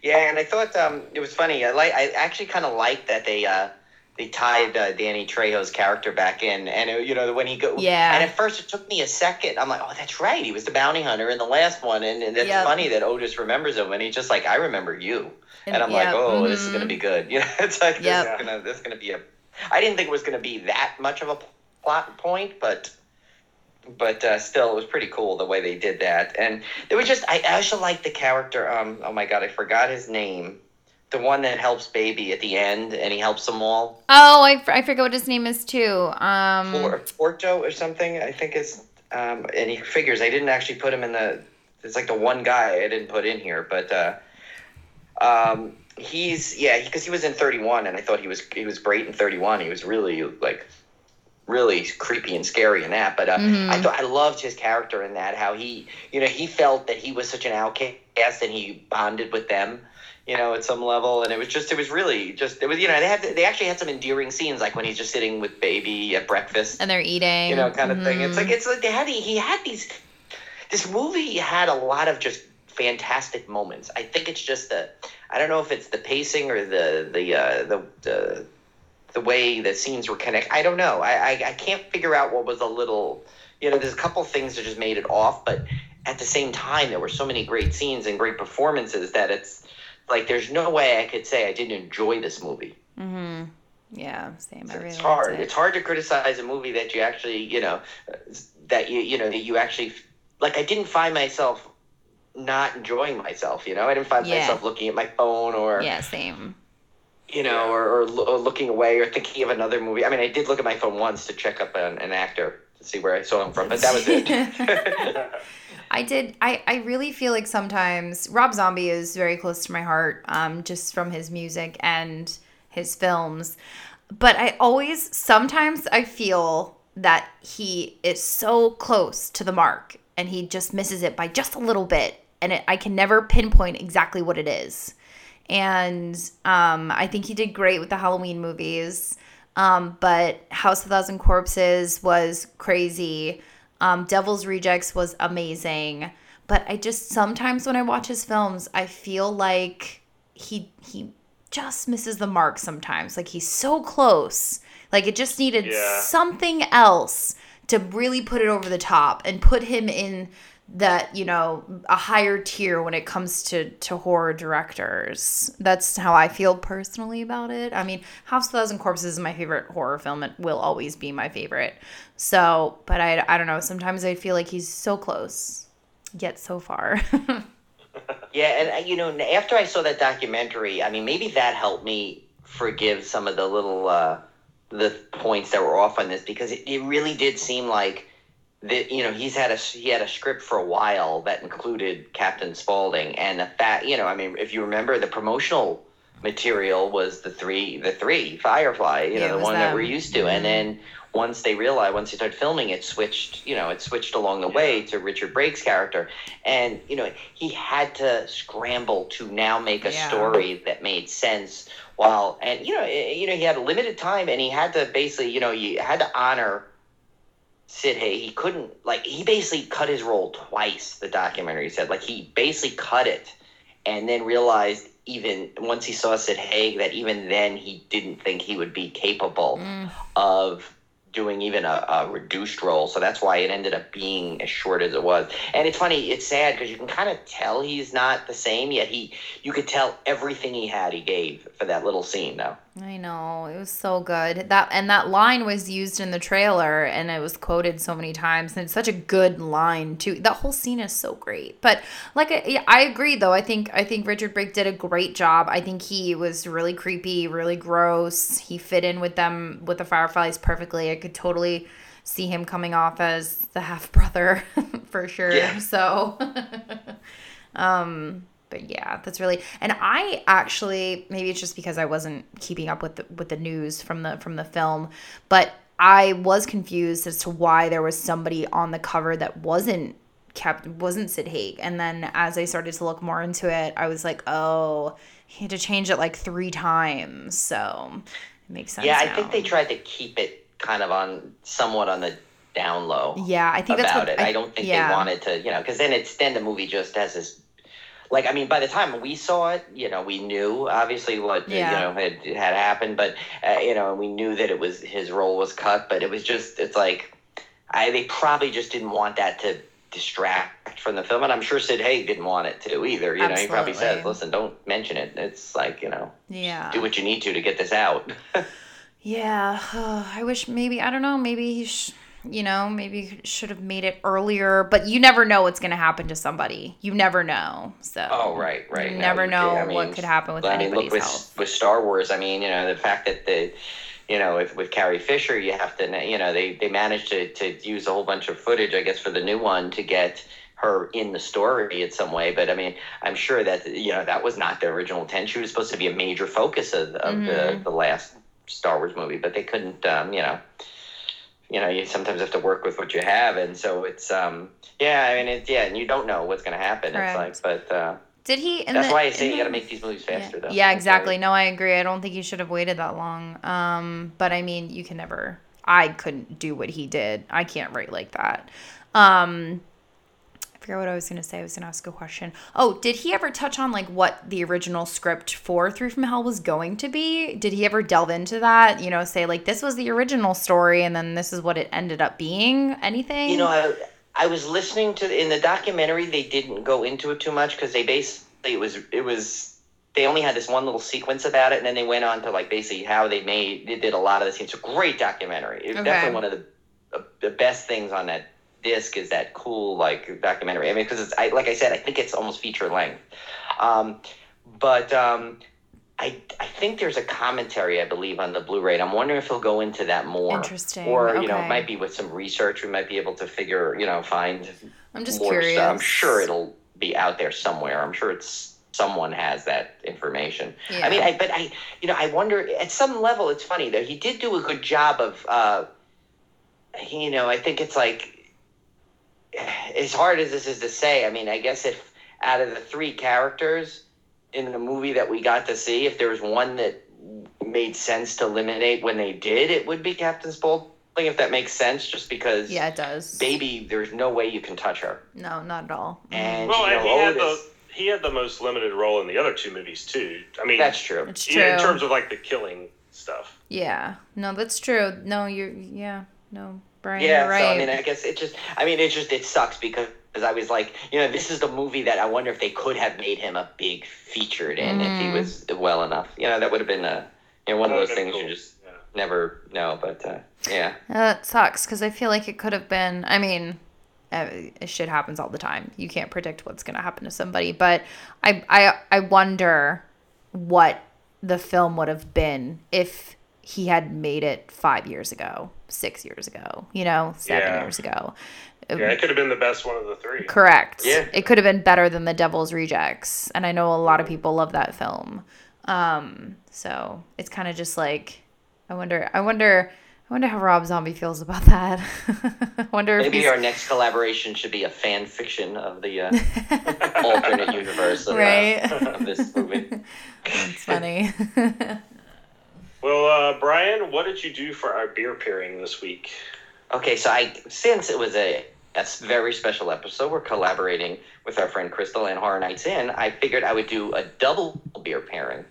Yeah, and I thought um, it was funny. I like. I actually kind of liked that they uh, they tied uh, Danny Trejo's character back in, and it, you know when he go. Yeah. And at first it took me a second. I'm like, oh, that's right. He was the bounty hunter in the last one, and, and it's Yep. funny that Otis remembers him, and he's just like, I remember you, and, I'm yeah, like, oh, this is mhm. gonna be good. You know, it's like Yep. this is gonna this is gonna be a. I didn't think it was gonna be that much of a plot point, but. But uh, still, it was pretty cool the way they did that, and it was just I also like the character. Um, oh my god, I forgot his name. The one that helps Baby at the end, and he helps them all. Oh, I, I forget what his name is too. Um. Por- Porto or something, I think it's. Um, and he figures I didn't actually put him in the. It's like the one guy I didn't put in here, but uh, um, he's yeah because he was in Thirty One, and I thought he was he was great in Thirty One. He was really like really creepy and scary in that. But uh, Mhm. I thought I loved his character in that. How he you know he felt that he was such an outcast, and he bonded with them. You know, at some level, and it was just, it was really just, it was, you know, they had, they actually had some endearing scenes, like when he's just sitting with baby at breakfast, and they're eating. you know, kind of thing. It's like it's like they had he had these. This movie had a lot of just fantastic moments. I think it's just the I don't know if it's the pacing or the the uh, the the the way the scenes were connected. I don't know. I, I I can't figure out what was a little. You know, there's a couple things that just made it off, but at the same time, there were so many great scenes and great performances that it's like there's no way I could say I didn't enjoy this movie. Mm-hmm. Yeah, same. I really it's hard. it. It's hard to criticize a movie that you actually, you know, that you, you know, that you actually like. I didn't find myself not enjoying myself. You know, I didn't find Yeah. myself looking at my phone or, Yeah, same. You know, or, or, or looking away or thinking of another movie. I mean, I did look at my phone once to check up an, an actor to see where I saw him from, but that was it. I did. I, I really feel like sometimes Rob Zombie is very close to my heart, um, just from his music and his films. But I always, sometimes I feel that he is so close to the mark and he just misses it by just a little bit. And it, I can never pinpoint exactly what it is. And um, I think he did great with the Halloween movies. Um, but House of Thousand Corpses was crazy. Um, Devil's Rejects was amazing. But I just sometimes when I watch his films, I feel like he he just misses the mark sometimes. Like he's so close. Like it just needed Yeah. something else to really put it over the top and put him in that you know a higher tier when it comes to to horror directors. That's how i feel personally about it. I mean house of thousand corpses is my favorite horror film. It will always be my favorite. So but i i don't know. Sometimes i feel like he's so close yet so far. Yeah, and uh, you know, after I saw that documentary, I mean, maybe that helped me forgive some of the little uh, the points that were off on this because it, it really did seem like that. You know, he's had a he had a script for a while that included Captain Spaulding, and the fact, you know, I mean, if you remember, the promotional material was the three the three Firefly, you Yeah, know, the one that them. we're used to, Mhm. and then once they realized, once they started filming, it switched. You know, it switched along the way to Richard Brake's character, and you know he had to scramble to now make a Yeah. story that made sense. While and you know, eh, you know, he had a limited time, and he had to basically, you know, you had to honor Sid Haig. He couldn't like he basically cut his role twice. The documentary said like he basically cut it, and then realized even once he saw Sid Haig that even then he didn't think he would be capable Mm. of doing even a, a reduced role. So that's why it ended up being as short as it was. And it's funny, it's sad because you can kind of tell he's not the same yet. He, you could tell everything he had he gave for that little scene. Though. I know it was so good. That and that line was used in the trailer, and it was quoted so many times. And it's such a good line too. That whole scene is so great. But like, I, I agree though. I think I think Richard Brake did a great job. I think he was really creepy, really gross. He fit in with them with the Fireflies perfectly. I could totally see him coming off as the half brother for sure. Yeah. So. um but yeah, that's really and I actually maybe it's just because I wasn't keeping up with the with the news from the from the film, but I was confused as to why there was somebody on the cover that wasn't kept wasn't Sid Haig. And then as I started to look more into it, I was like, oh, he had to change it like three times. So it makes sense. Yeah, I now. think they tried to keep it kind of on somewhat on the down low. Yeah, I think that's about what it. I, don't think yeah. they wanted to, you know, because then it's then the movie just has this. Like I mean, by the time we saw it, you know, we knew obviously what Yeah. you know had had happened, but uh, you know, we knew that it was his role was cut, but it was just it's like, I they probably just didn't want that to distract from the film, and I'm sure Sid Haig didn't want it to either. You know, he probably says, "Listen, don't mention it. It's like you know, Yeah. do what you need to to get this out." Yeah, I wish maybe I don't know. Maybe he, sh- you know, maybe should have made it earlier. But you never know what's going to happen to somebody. You never know. So. Oh right, right. You never you know I what could happen with I mean, look with health. with Star Wars. I mean, you know, the fact that the, you know, with with Carrie Fisher, you have to, you know, they they managed to to use a whole bunch of footage, I guess, for the new one to get her in the story in some way. But I mean, I'm sure that you know that was not the original intent. She was supposed to be a major focus of, of the Mhm. the last Star Wars movie, but they couldn't, um, you know. You know, you sometimes have to work with what you have, and so it's, um, yeah. I mean, it's yeah, and you don't know what's going to happen. Correct. It's like, but uh, Did he? that's the- why I say you got to make these movies faster, yeah. though. Yeah, exactly. No, I agree. I don't think he should have waited that long. Um, but I mean, you can never. I couldn't do what he did. I can't write like that. Um, What I was gonna say. I was gonna ask a question. Oh, did he ever touch on like what the original script for Three from Hell was going to be? Did he ever delve into that? You know, say like this was the original story, and then this is what it ended up being. Anything? You know, I, I was listening to in the documentary. They didn't go into it too much because they basically it was it was they only had this one little sequence about it, and then they went on to like basically how they made they did a lot of the scenes. It's a great documentary. It's Okay. definitely one of the the best things on that disc is that cool like documentary. I mean, because it's I, like I said, I think it's almost feature length. Um, but um, I I think there's a commentary I believe on the Blu-ray. and I'm wondering if he'll go into that more. Interesting. Or you know, it might be with some research, we might be able to figure, you know, find I'm just curious. stuff. I'm sure it'll be out there somewhere. I'm sure it's someone has that information. Yeah. I mean, I but I, you know, I wonder at some level. It's funny though. He did do a good job of, uh, you know, I think it's like as hard as this is to say. I mean, I guess if out of the three characters in the movie that we got to see, if there was one that made sense to eliminate when they did, it would be Captain Spaulding. If that makes sense, just because yeah, it does. baby, there's no way you can touch her. No, not at all. And mm-hmm. Well, you and know, he had the he had the most limited role in the other two movies too. I mean, that's true. It's true. yeah, in terms of like the killing stuff. Yeah. No, that's true. No, you're yeah. No, Bryan, Yeah, right. so I mean, I guess it just, I mean, it just, it sucks because because I was like, you know, this is the movie that I wonder if they could have made him a big featured in if he Mhm. was well enough. You know, that would have been a, you know, one of those would've been things you just Yeah. never know. But uh, yeah, Uh, that sucks because I feel like it could have been. I mean, uh, shit happens all the time. You can't predict what's gonna happen to somebody, but I I I wonder what the film would have been if he had made it five years ago, six years ago, you know, seven Yeah. years ago. Yeah, it could have been the best one of the three. Correct. Yeah. It could have been better than The Devil's Rejects. And I know a lot of people love that film. Um, so it's kind of just like I wonder I wonder I wonder how Rob Zombie feels about that. I wonder if maybe our next collaboration should be a fan fiction of the uh, alternate universe of, uh, Right. of this movie. It's funny. Well, uh, Bryan, what did you do for our beer pairing this week? Okay, so I since it was a a very special episode, we're collaborating with our friend Crystal and Horror Nights In. I figured I would do a double beer pairing,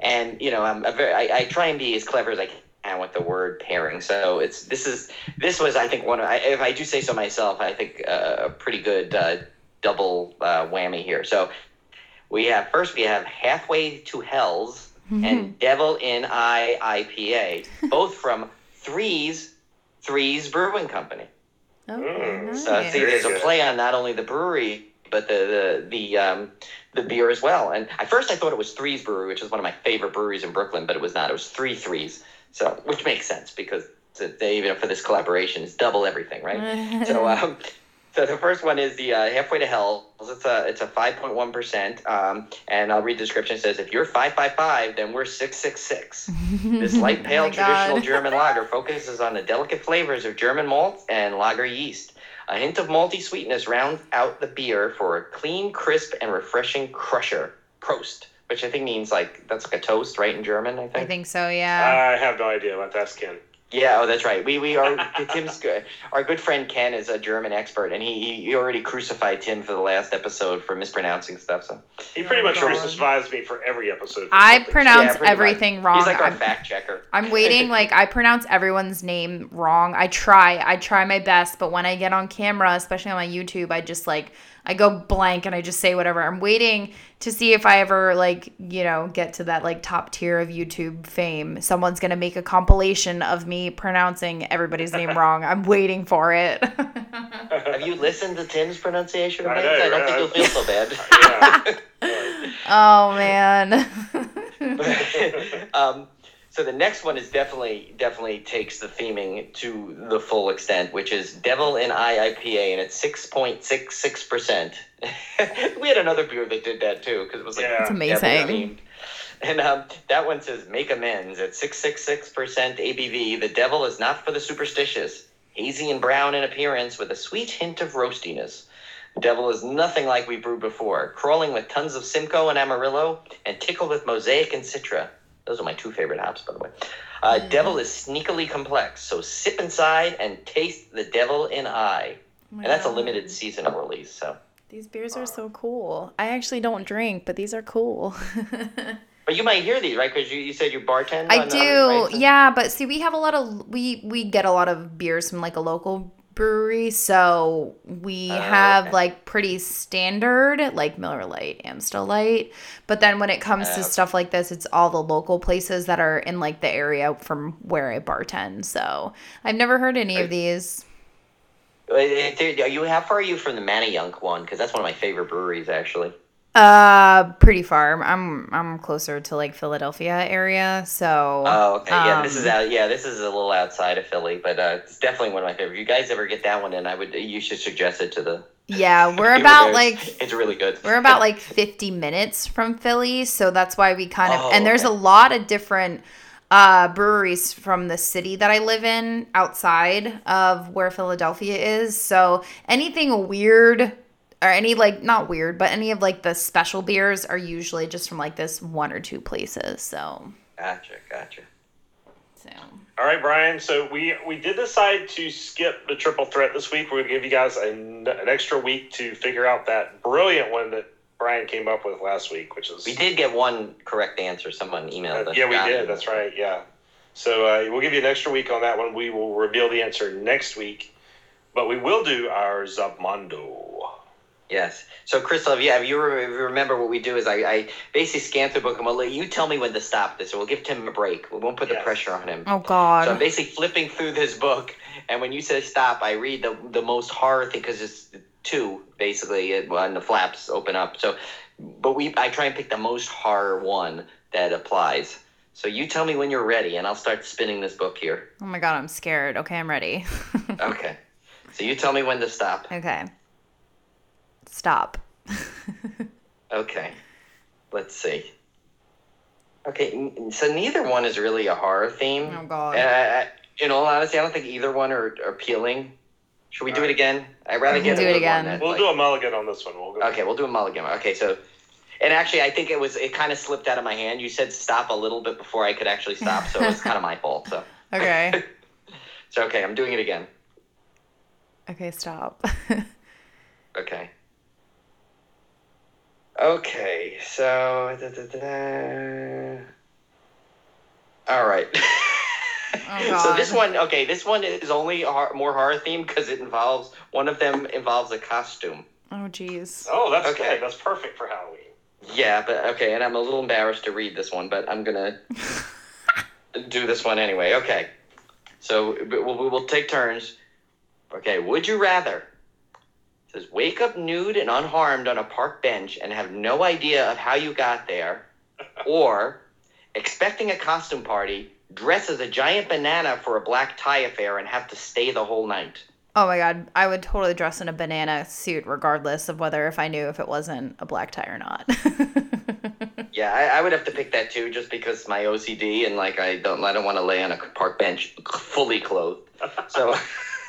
and you know, I'm a very I, I try and be as clever as I can with the word pairing. So it's this is this was I think one of I, if I do say so myself, I think uh, a pretty good uh, double uh, whammy here. So we have first we have halfway to Hell's and Devil in Eye IPA, both from Threes Threes Brewing Company. Oh, Mm. nice. So see, there's a play on not only the brewery but the the the um, the beer as well. And at first I thought it was Threes Brewery, which is one of my favorite breweries in Brooklyn, but it was not. It was Three Threes. So which makes sense because they even for this collaboration it's double everything, right? so um, So the first one is the uh, halfway to hell. It's a it's a five point one percent. Um, and I'll read the description. It says if you're five five five, then we're six six six. This light pale Oh traditional God. German lager focuses on the delicate flavors of German malt and lager yeast. A hint of malty sweetness rounds out the beer for a clean, crisp, and refreshing crusher. Prost, which I think means like that's like a toast, right in German. I think. I think so, yeah. I have no idea about that, Ken. Yeah, oh, that's right. We we are Tim's good. Our good friend Ken is a German expert, and he he already crucified Tim for the last episode for mispronouncing stuff. So He pretty much God. crucifies me for every episode. for I something. pronounce Yeah, pretty much. everything wrong. he's like our I'm- fact checker. I'm waiting. Like I pronounce everyone's name wrong. I try. I try my best, but when I get on camera, especially on my YouTube, I just like I go blank and I just say whatever. I'm waiting to see if I ever like you know get to that like top tier of YouTube fame. Someone's gonna make a compilation of me pronouncing everybody's name wrong. I'm waiting for it. Have you listened to Tim's pronunciation of I names? know, I don't right? think you'll feel so bad. Yeah. oh man. um, so the next one is definitely definitely takes the theming to the full extent, which is Devil in I IPA, and it's six point six six percent. We had another beer that did that too, because it was like Yeah. It's devil amazing. And um, that one says make amends at six six six percent ABV. The devil is not for the superstitious. Hazy and brown in appearance, with a sweet hint of roastiness. Devil is nothing like we brewed before, crawling with tons of Simcoe and Amarillo, and tickled with Mosaic and Citra. Those are my two favorite hops, by the way. Uh, Devil is sneakily complex, so sip inside and taste the devil in I. And that's a limited seasonal release, so. These beers are so cool. I actually don't drink, but these are cool. But you might hear these, right? Because you, you said you bartend. I do? Yeah. But see, we have a lot of we we get a lot of beers from like a local brewery, so we Oh, have okay. like pretty standard like Miller Lite, Amstel Light. But then when it comes Oh, to okay. stuff like this, it's all the local places that are in like the area from where I bartend. So I've never heard any of these. Are you how far are you from the Manayunk one? Because that's one of my favorite breweries, actually. Uh, pretty far. I'm I'm closer to like Philadelphia area, so. Oh, okay. Yeah, this is um, out. Yeah, this is a little outside of Philly, but uh, it's definitely one of my favorite. If you guys ever get that one in, I would. You should suggest it to the. Yeah, we're about like It's really good. We're about like 50 minutes from Philly, so that's why we kind of Oh, and there's okay. a lot of different uh, breweries from the city that I live in outside of where Philadelphia is. So anything weird or any like not weird, but any of like the special beers are usually just from like this one or two places. So, Gotcha, gotcha. so All right, Bryan. So we we did decide to skip the triple threat this week. We're going to give you guys an, an extra week to figure out that brilliant one that Bryan came up with last week, which is We did get one correct answer. Someone emailed Uh, us. yeah, we did. it. That's right. Yeah. So uh, we'll give you an extra week on that one. We will reveal the answer next week, but we will do our Zobmondo. Yes. So, Crystal, yeah, if you, if you remember what we do is I, I basically scan through the book and we'll let you tell me when to stop this, or we'll give Tim a break. We won't put the pressure on him. oh God. So I'm basically flipping through this book, and when you say stop, I read the the most horror thing because it's two basically, it, when the flaps open up. So, but we I try and pick the most horror one that applies. So you tell me when you're ready, and I'll start spinning this book here. Oh my god, I'm scared. Okay, I'm ready. Okay. So you tell me when to stop. okay. Stop. Okay. Let's see. Okay, so neither one is really a horror theme. Oh god. Uh, in all honesty, I don't think either one are, are appealing. Should we do it again? I'd rather get a do it good one again. that, We'll like- do a mulligan on this one. We'll go. Okay, we'll do a mulligan. Okay, so, and actually, I think it was it kind of slipped out of my hand. You said stop a little bit before I could actually stop, so it was kind of my fault. So, Okay. so okay, I'm doing it again. Okay, stop. Okay. Okay, so. da, da, da. All right. Oh, so this one, okay, this one is only hor- more horror themed because it involves one of them involves a costume. oh jeez. Oh, that's Okay. good. That's perfect for Halloween. Yeah, but okay, and I'm a little embarrassed to read this one, but I'm gonna do this one anyway. Okay, so we'll, we'll take turns. Okay, would you rather? Says wake up nude and unharmed on a park bench and have no idea of how you got there, or expecting a costume party, dress as a giant banana for a black tie affair and have to stay the whole night. Oh my god, I would totally dress in a banana suit regardless of whether if I knew if it wasn't a black tie or not. Yeah, I, I would have to pick that too, just because my OCD and like I don't I don't want to lay on a park bench fully clothed. So!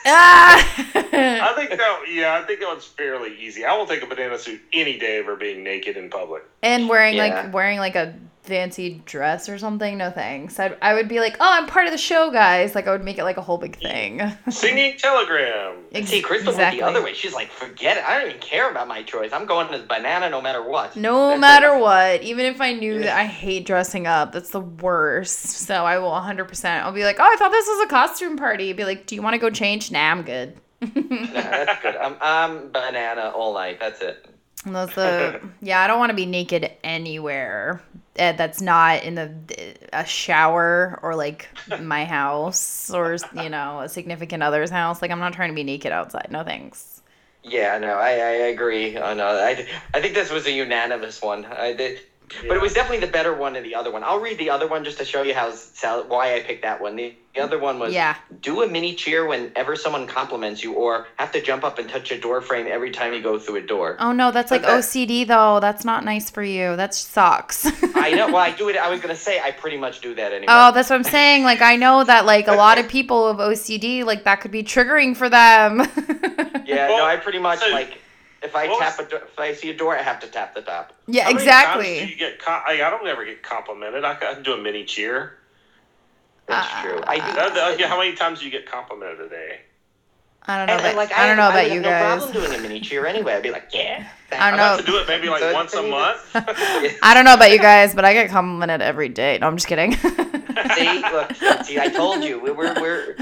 Ah! I think that yeah, I think that one's fairly easy. I will take a banana suit any day over being naked in public. and wearing Yeah. like wearing like a fancy dress or something. No thanks. I'd, I would be like, oh, I'm part of the show, guys. Like I would make it like a whole big thing. Singing telegram. Ex- see, Crystal went the other way. She's like, forget it. I don't even care about my choice. I'm going as banana no matter what. No That's matter it. what, even if I knew Yeah. that I hate dressing up, that's the worst. So I will 100%. I'll be like, oh, I thought this was a costume party. Be like, do you want to go change? Nah, I'm good. Nah, that's good. I'm, I'm banana all night. That's it. That's the yeah. I don't want to be naked anywhere uh, that's not in the a shower or like my house or you know a significant other's house. Like I'm not trying to be naked outside. No thanks. Yeah, no, I, I agree. Oh, no, I, I think this was a unanimous one. I did, but it was definitely the better one than the other one. I'll read the other one just to show you how why I picked that one. The, the other one was Yeah. do a mini cheer whenever someone compliments you, or have to jump up and touch a door frame every time you go through a door. Oh no, that's like that- OCD though. That's not nice for you. That sucks. I know. Well, I do it. I was gonna say I pretty much do that anyway. Oh, that's what I'm saying. Like I know that like a lot of people of OCD, like that could be triggering for them. yeah, no, I pretty much so- like if I What tap was- a door, if I see a door, I have to tap the top. yeah, How many times exactly. do you get com- I, I don't ever get complimented. I can do a mini cheer. That's Uh, true. I do. That- that- how many times do you get complimented a day? I don't know. And, About, and, like I don't know I about would you have guys. No problem doing a mini cheer anyway. I'd be like, yeah. I don't I'd have know. to do it maybe like So once a it's- month. I don't know about you guys, but I get complimented every day. No, I'm just kidding. see, look, see, I told you, we- we're we're.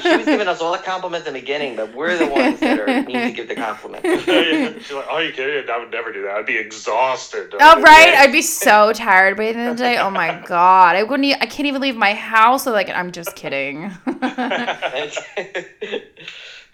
She was giving us all the compliments in the beginning, but we're the ones that are need to give the compliments. She's like, "Oh, you kidding? I would never do that. I'd be exhausted." Oh right, I'd be so tired by the end of the day. Oh my god, I wouldn't. E- I can't even leave my house. So like, I'm just kidding.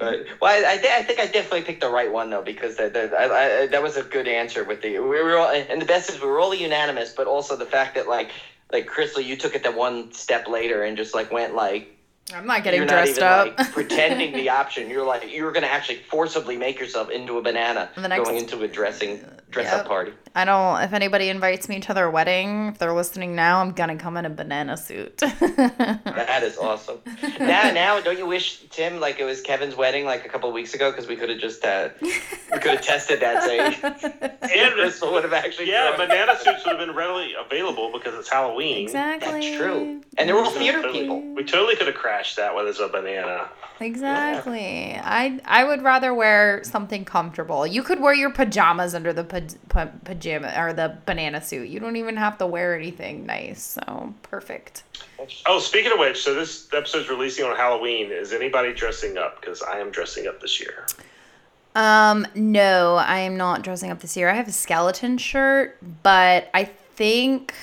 But, well, I, I, thi- I think I definitely picked the right one though because that that, I, I, that was a good answer with the we were all, and the best is we were all unanimous, but also the fact that like like Crystal, you took it that one step later and just like went like I'm not getting you're not dressed even up. like pretending the option. You're like you're gonna actually forcibly make yourself into a banana The next- going into a dressing dress Yep. up party. I don't. If anybody invites me to their wedding, if they're listening now, I'm gonna come in a banana suit. That is awesome. now, now, don't you wish Tim like it was Kevin's wedding like a couple of weeks ago because we could have just uh, we could have tested that saying And Crystal would have actually yeah, thrown- banana suits would have been readily available because it's Halloween. exactly. That's true. And there were theater totally- people. We totally could have crashed that with as a banana. Exactly. I I would rather wear something comfortable. You could wear your pajamas under the pa- pa- pajama or the banana suit. You don't even have to wear anything nice. So perfect. Oh, speaking of which, so this episode's releasing on Halloween. Is anybody dressing up? Because I am dressing up this year. Um, no, I am not dressing up this year. I have a skeleton shirt, but I think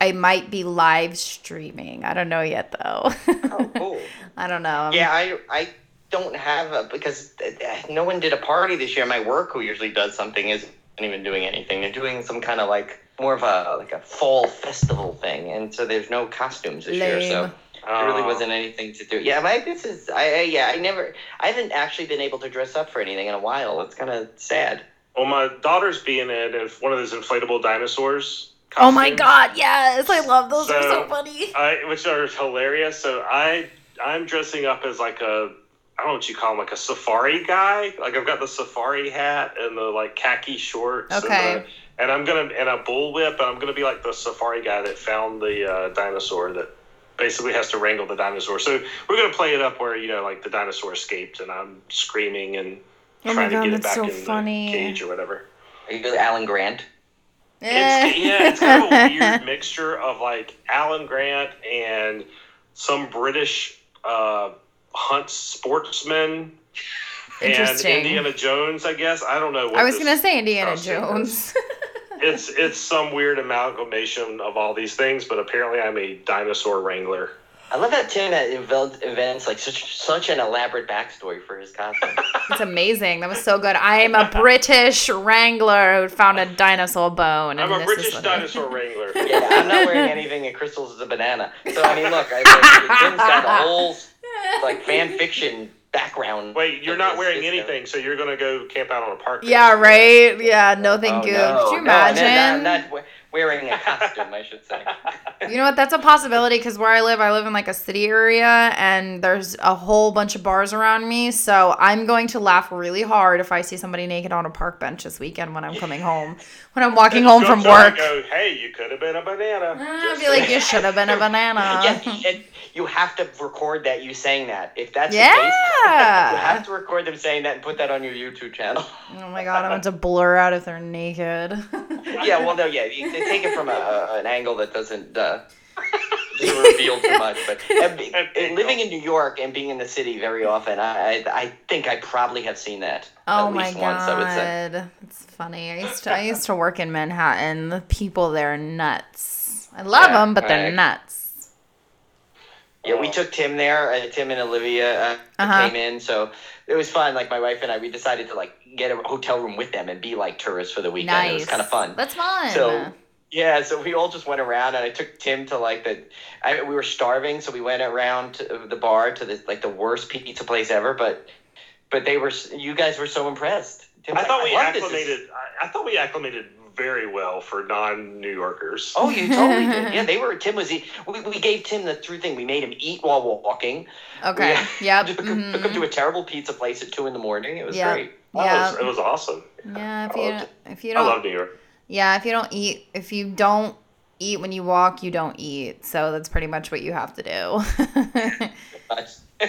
I might be live streaming. I don't know yet though. Oh, cool. I don't know. Yeah, I I don't have a because uh, no one did a party this year. My work, who usually does something, isn't even doing anything. They're doing some kind of like more of a like a fall festival thing, and so there's no costumes this year. So. Lame. There really wasn't anything to do. Yeah, my this is I, I yeah I never I haven't actually been able to dress up for anything in a while. It's kind of sad. Well, my daughter's being in if one of those inflatable dinosaurs. Oh my god, yes. I love those. They're so So- funny. I, which are hilarious. So I I'm dressing up as like a I don't know what you call him, like a safari guy. Like I've got the safari hat and the like khaki shorts. Okay. And, the, and I'm gonna and a bullwhip. And I'm gonna be like the safari guy that found the uh, dinosaur that basically has to wrangle the dinosaur. So we're gonna play it up where you know like the dinosaur escaped and I'm screaming and Oh my trying God, to get it back so in funny. the cage or whatever. Are you Alan Grant? It's, yeah, it's kind of a weird mixture of like Alan Grant and some British uh, hunt sportsman and Indiana Jones. I guess I don't know. What I was gonna say Indiana Jones. It's it's some weird amalgamation of all these things, but apparently I'm a dinosaur wrangler. I love that Tim at event- events like such such an elaborate backstory for his costume. it's amazing. That was so good. I am a British wrangler who found a dinosaur bone. And I'm a this British is dinosaur wrangler. yeah, I'm not wearing anything, and Crystal's is a banana. So I mean, look, I, like, Tim's got a whole like fan fiction background. Wait, you're not wearing system. Uh, anything, so you're gonna go camp out on a park. Yeah, right. Yeah, no, thank Oh, you. no, Could you no, I'm not- imagine? I'm not we- wearing a costume, I should say. You know what? That's a possibility because where I live, I live in like a city area and there's a whole bunch of bars around me. So I'm going to laugh really hard if I see somebody naked on a park bench this weekend when I'm coming home. When I'm walking home from outside and work. Go, hey, you could have been a banana. Ah, I'd be like, you should have been a banana. yeah, and you have to record that you saying that. If that's the case, you have to record them saying that and put that on your YouTube channel. Oh my god, I'm about to blur out if they're naked. yeah, well, no, yeah, you they take it from a, a, an angle that doesn't uh, reveal too much. But and and living in New York and being in the city very often, I, I I think I probably have seen that Oh at my least once. I would say. it's funny. I used to I used to work in Manhattan. The people there are nuts. I love Yeah, them, but they're right. nuts. Yeah, we took Tim there. Uh, Tim and Olivia uh, Uh-huh. came in, so it was fun. Like my wife and I, we decided to like get a hotel room with them and be like tourists for the weekend. Nice. It was kind of fun. That's fun. So yeah, so we all just went around, and I took Tim to like the. I, we were starving, so we went around to the bar to the like the worst pizza place ever. But but they were you guys were so impressed. Tim's I like, thought we love this. This- acclimated. I, I thought we acclimated very well for non-New Yorkers. Oh, you totally did. Yeah, they were. Tim was. e- We, we gave Tim the true thing. We made him eat while walking. okay. We Yep. took, him, took him to mm-hmm. a terrible pizza place at two in the morning. It was Yeah. great. Oh, Yeah. it, was, it was awesome. Yeah, if I you if you don't I love New York. Yeah, if you don't eat if you don't eat when you walk, you don't eat. So that's pretty much what you have to do. Nice. uh,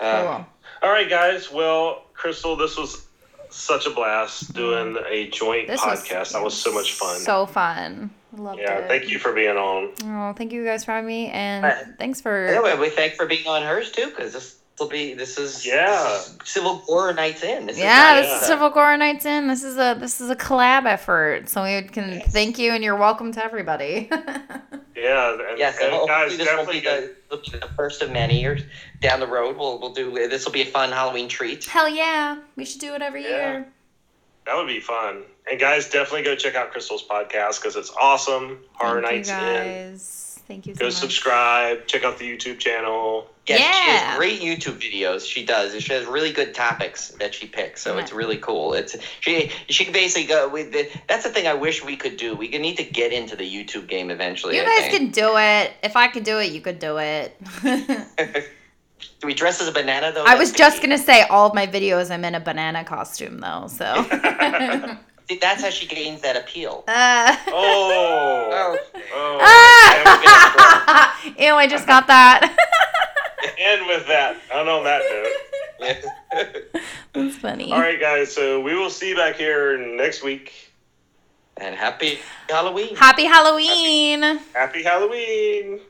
cool. All right, guys. Well, Crystal, this was such a blast doing a joint This was- podcast. that was so much fun. So fun. I Loved yeah, it. thank you for being on. Oh, thank you guys for having me and Uh, thanks for Anyway, we thank for being on hers too, because this will be this is Yeah. this is Civil Gore nights in. This yeah, is this nice. is Civil Gore Nights In. This is a this is a collab effort. So we can Yes. thank you and you're welcome to everybody. Yeah, and, Yes, and and guys, this won't be definitely. the, be the first of many years down the road. We'll we'll do this. Will be a fun Halloween treat. Hell yeah. We should do it every Yeah. year. That would be fun. And guys, definitely go check out Crystal's podcast because it's awesome. Horror Thank Nights you In. Guys. Thank you so Go much. subscribe. Check out the YouTube channel. Yeah, she has great YouTube videos. She does. She has really good topics that she picks, so it's really cool. It's she she can basically go with the, that's the thing I wish we could do. We could need to get into the YouTube game eventually. You I guys think. can do it. If I could do it, you could do it. Do we dress as a banana though? I was just gonna say all of my videos I'm in a banana costume though, so See, that's how she gains that appeal. Oh. oh. oh. ah! Ew, I just got that. And with that, and on that note. Yeah. That's funny. All right, guys. So we will see you back here next week. and happy Halloween. Happy Halloween. Happy Halloween.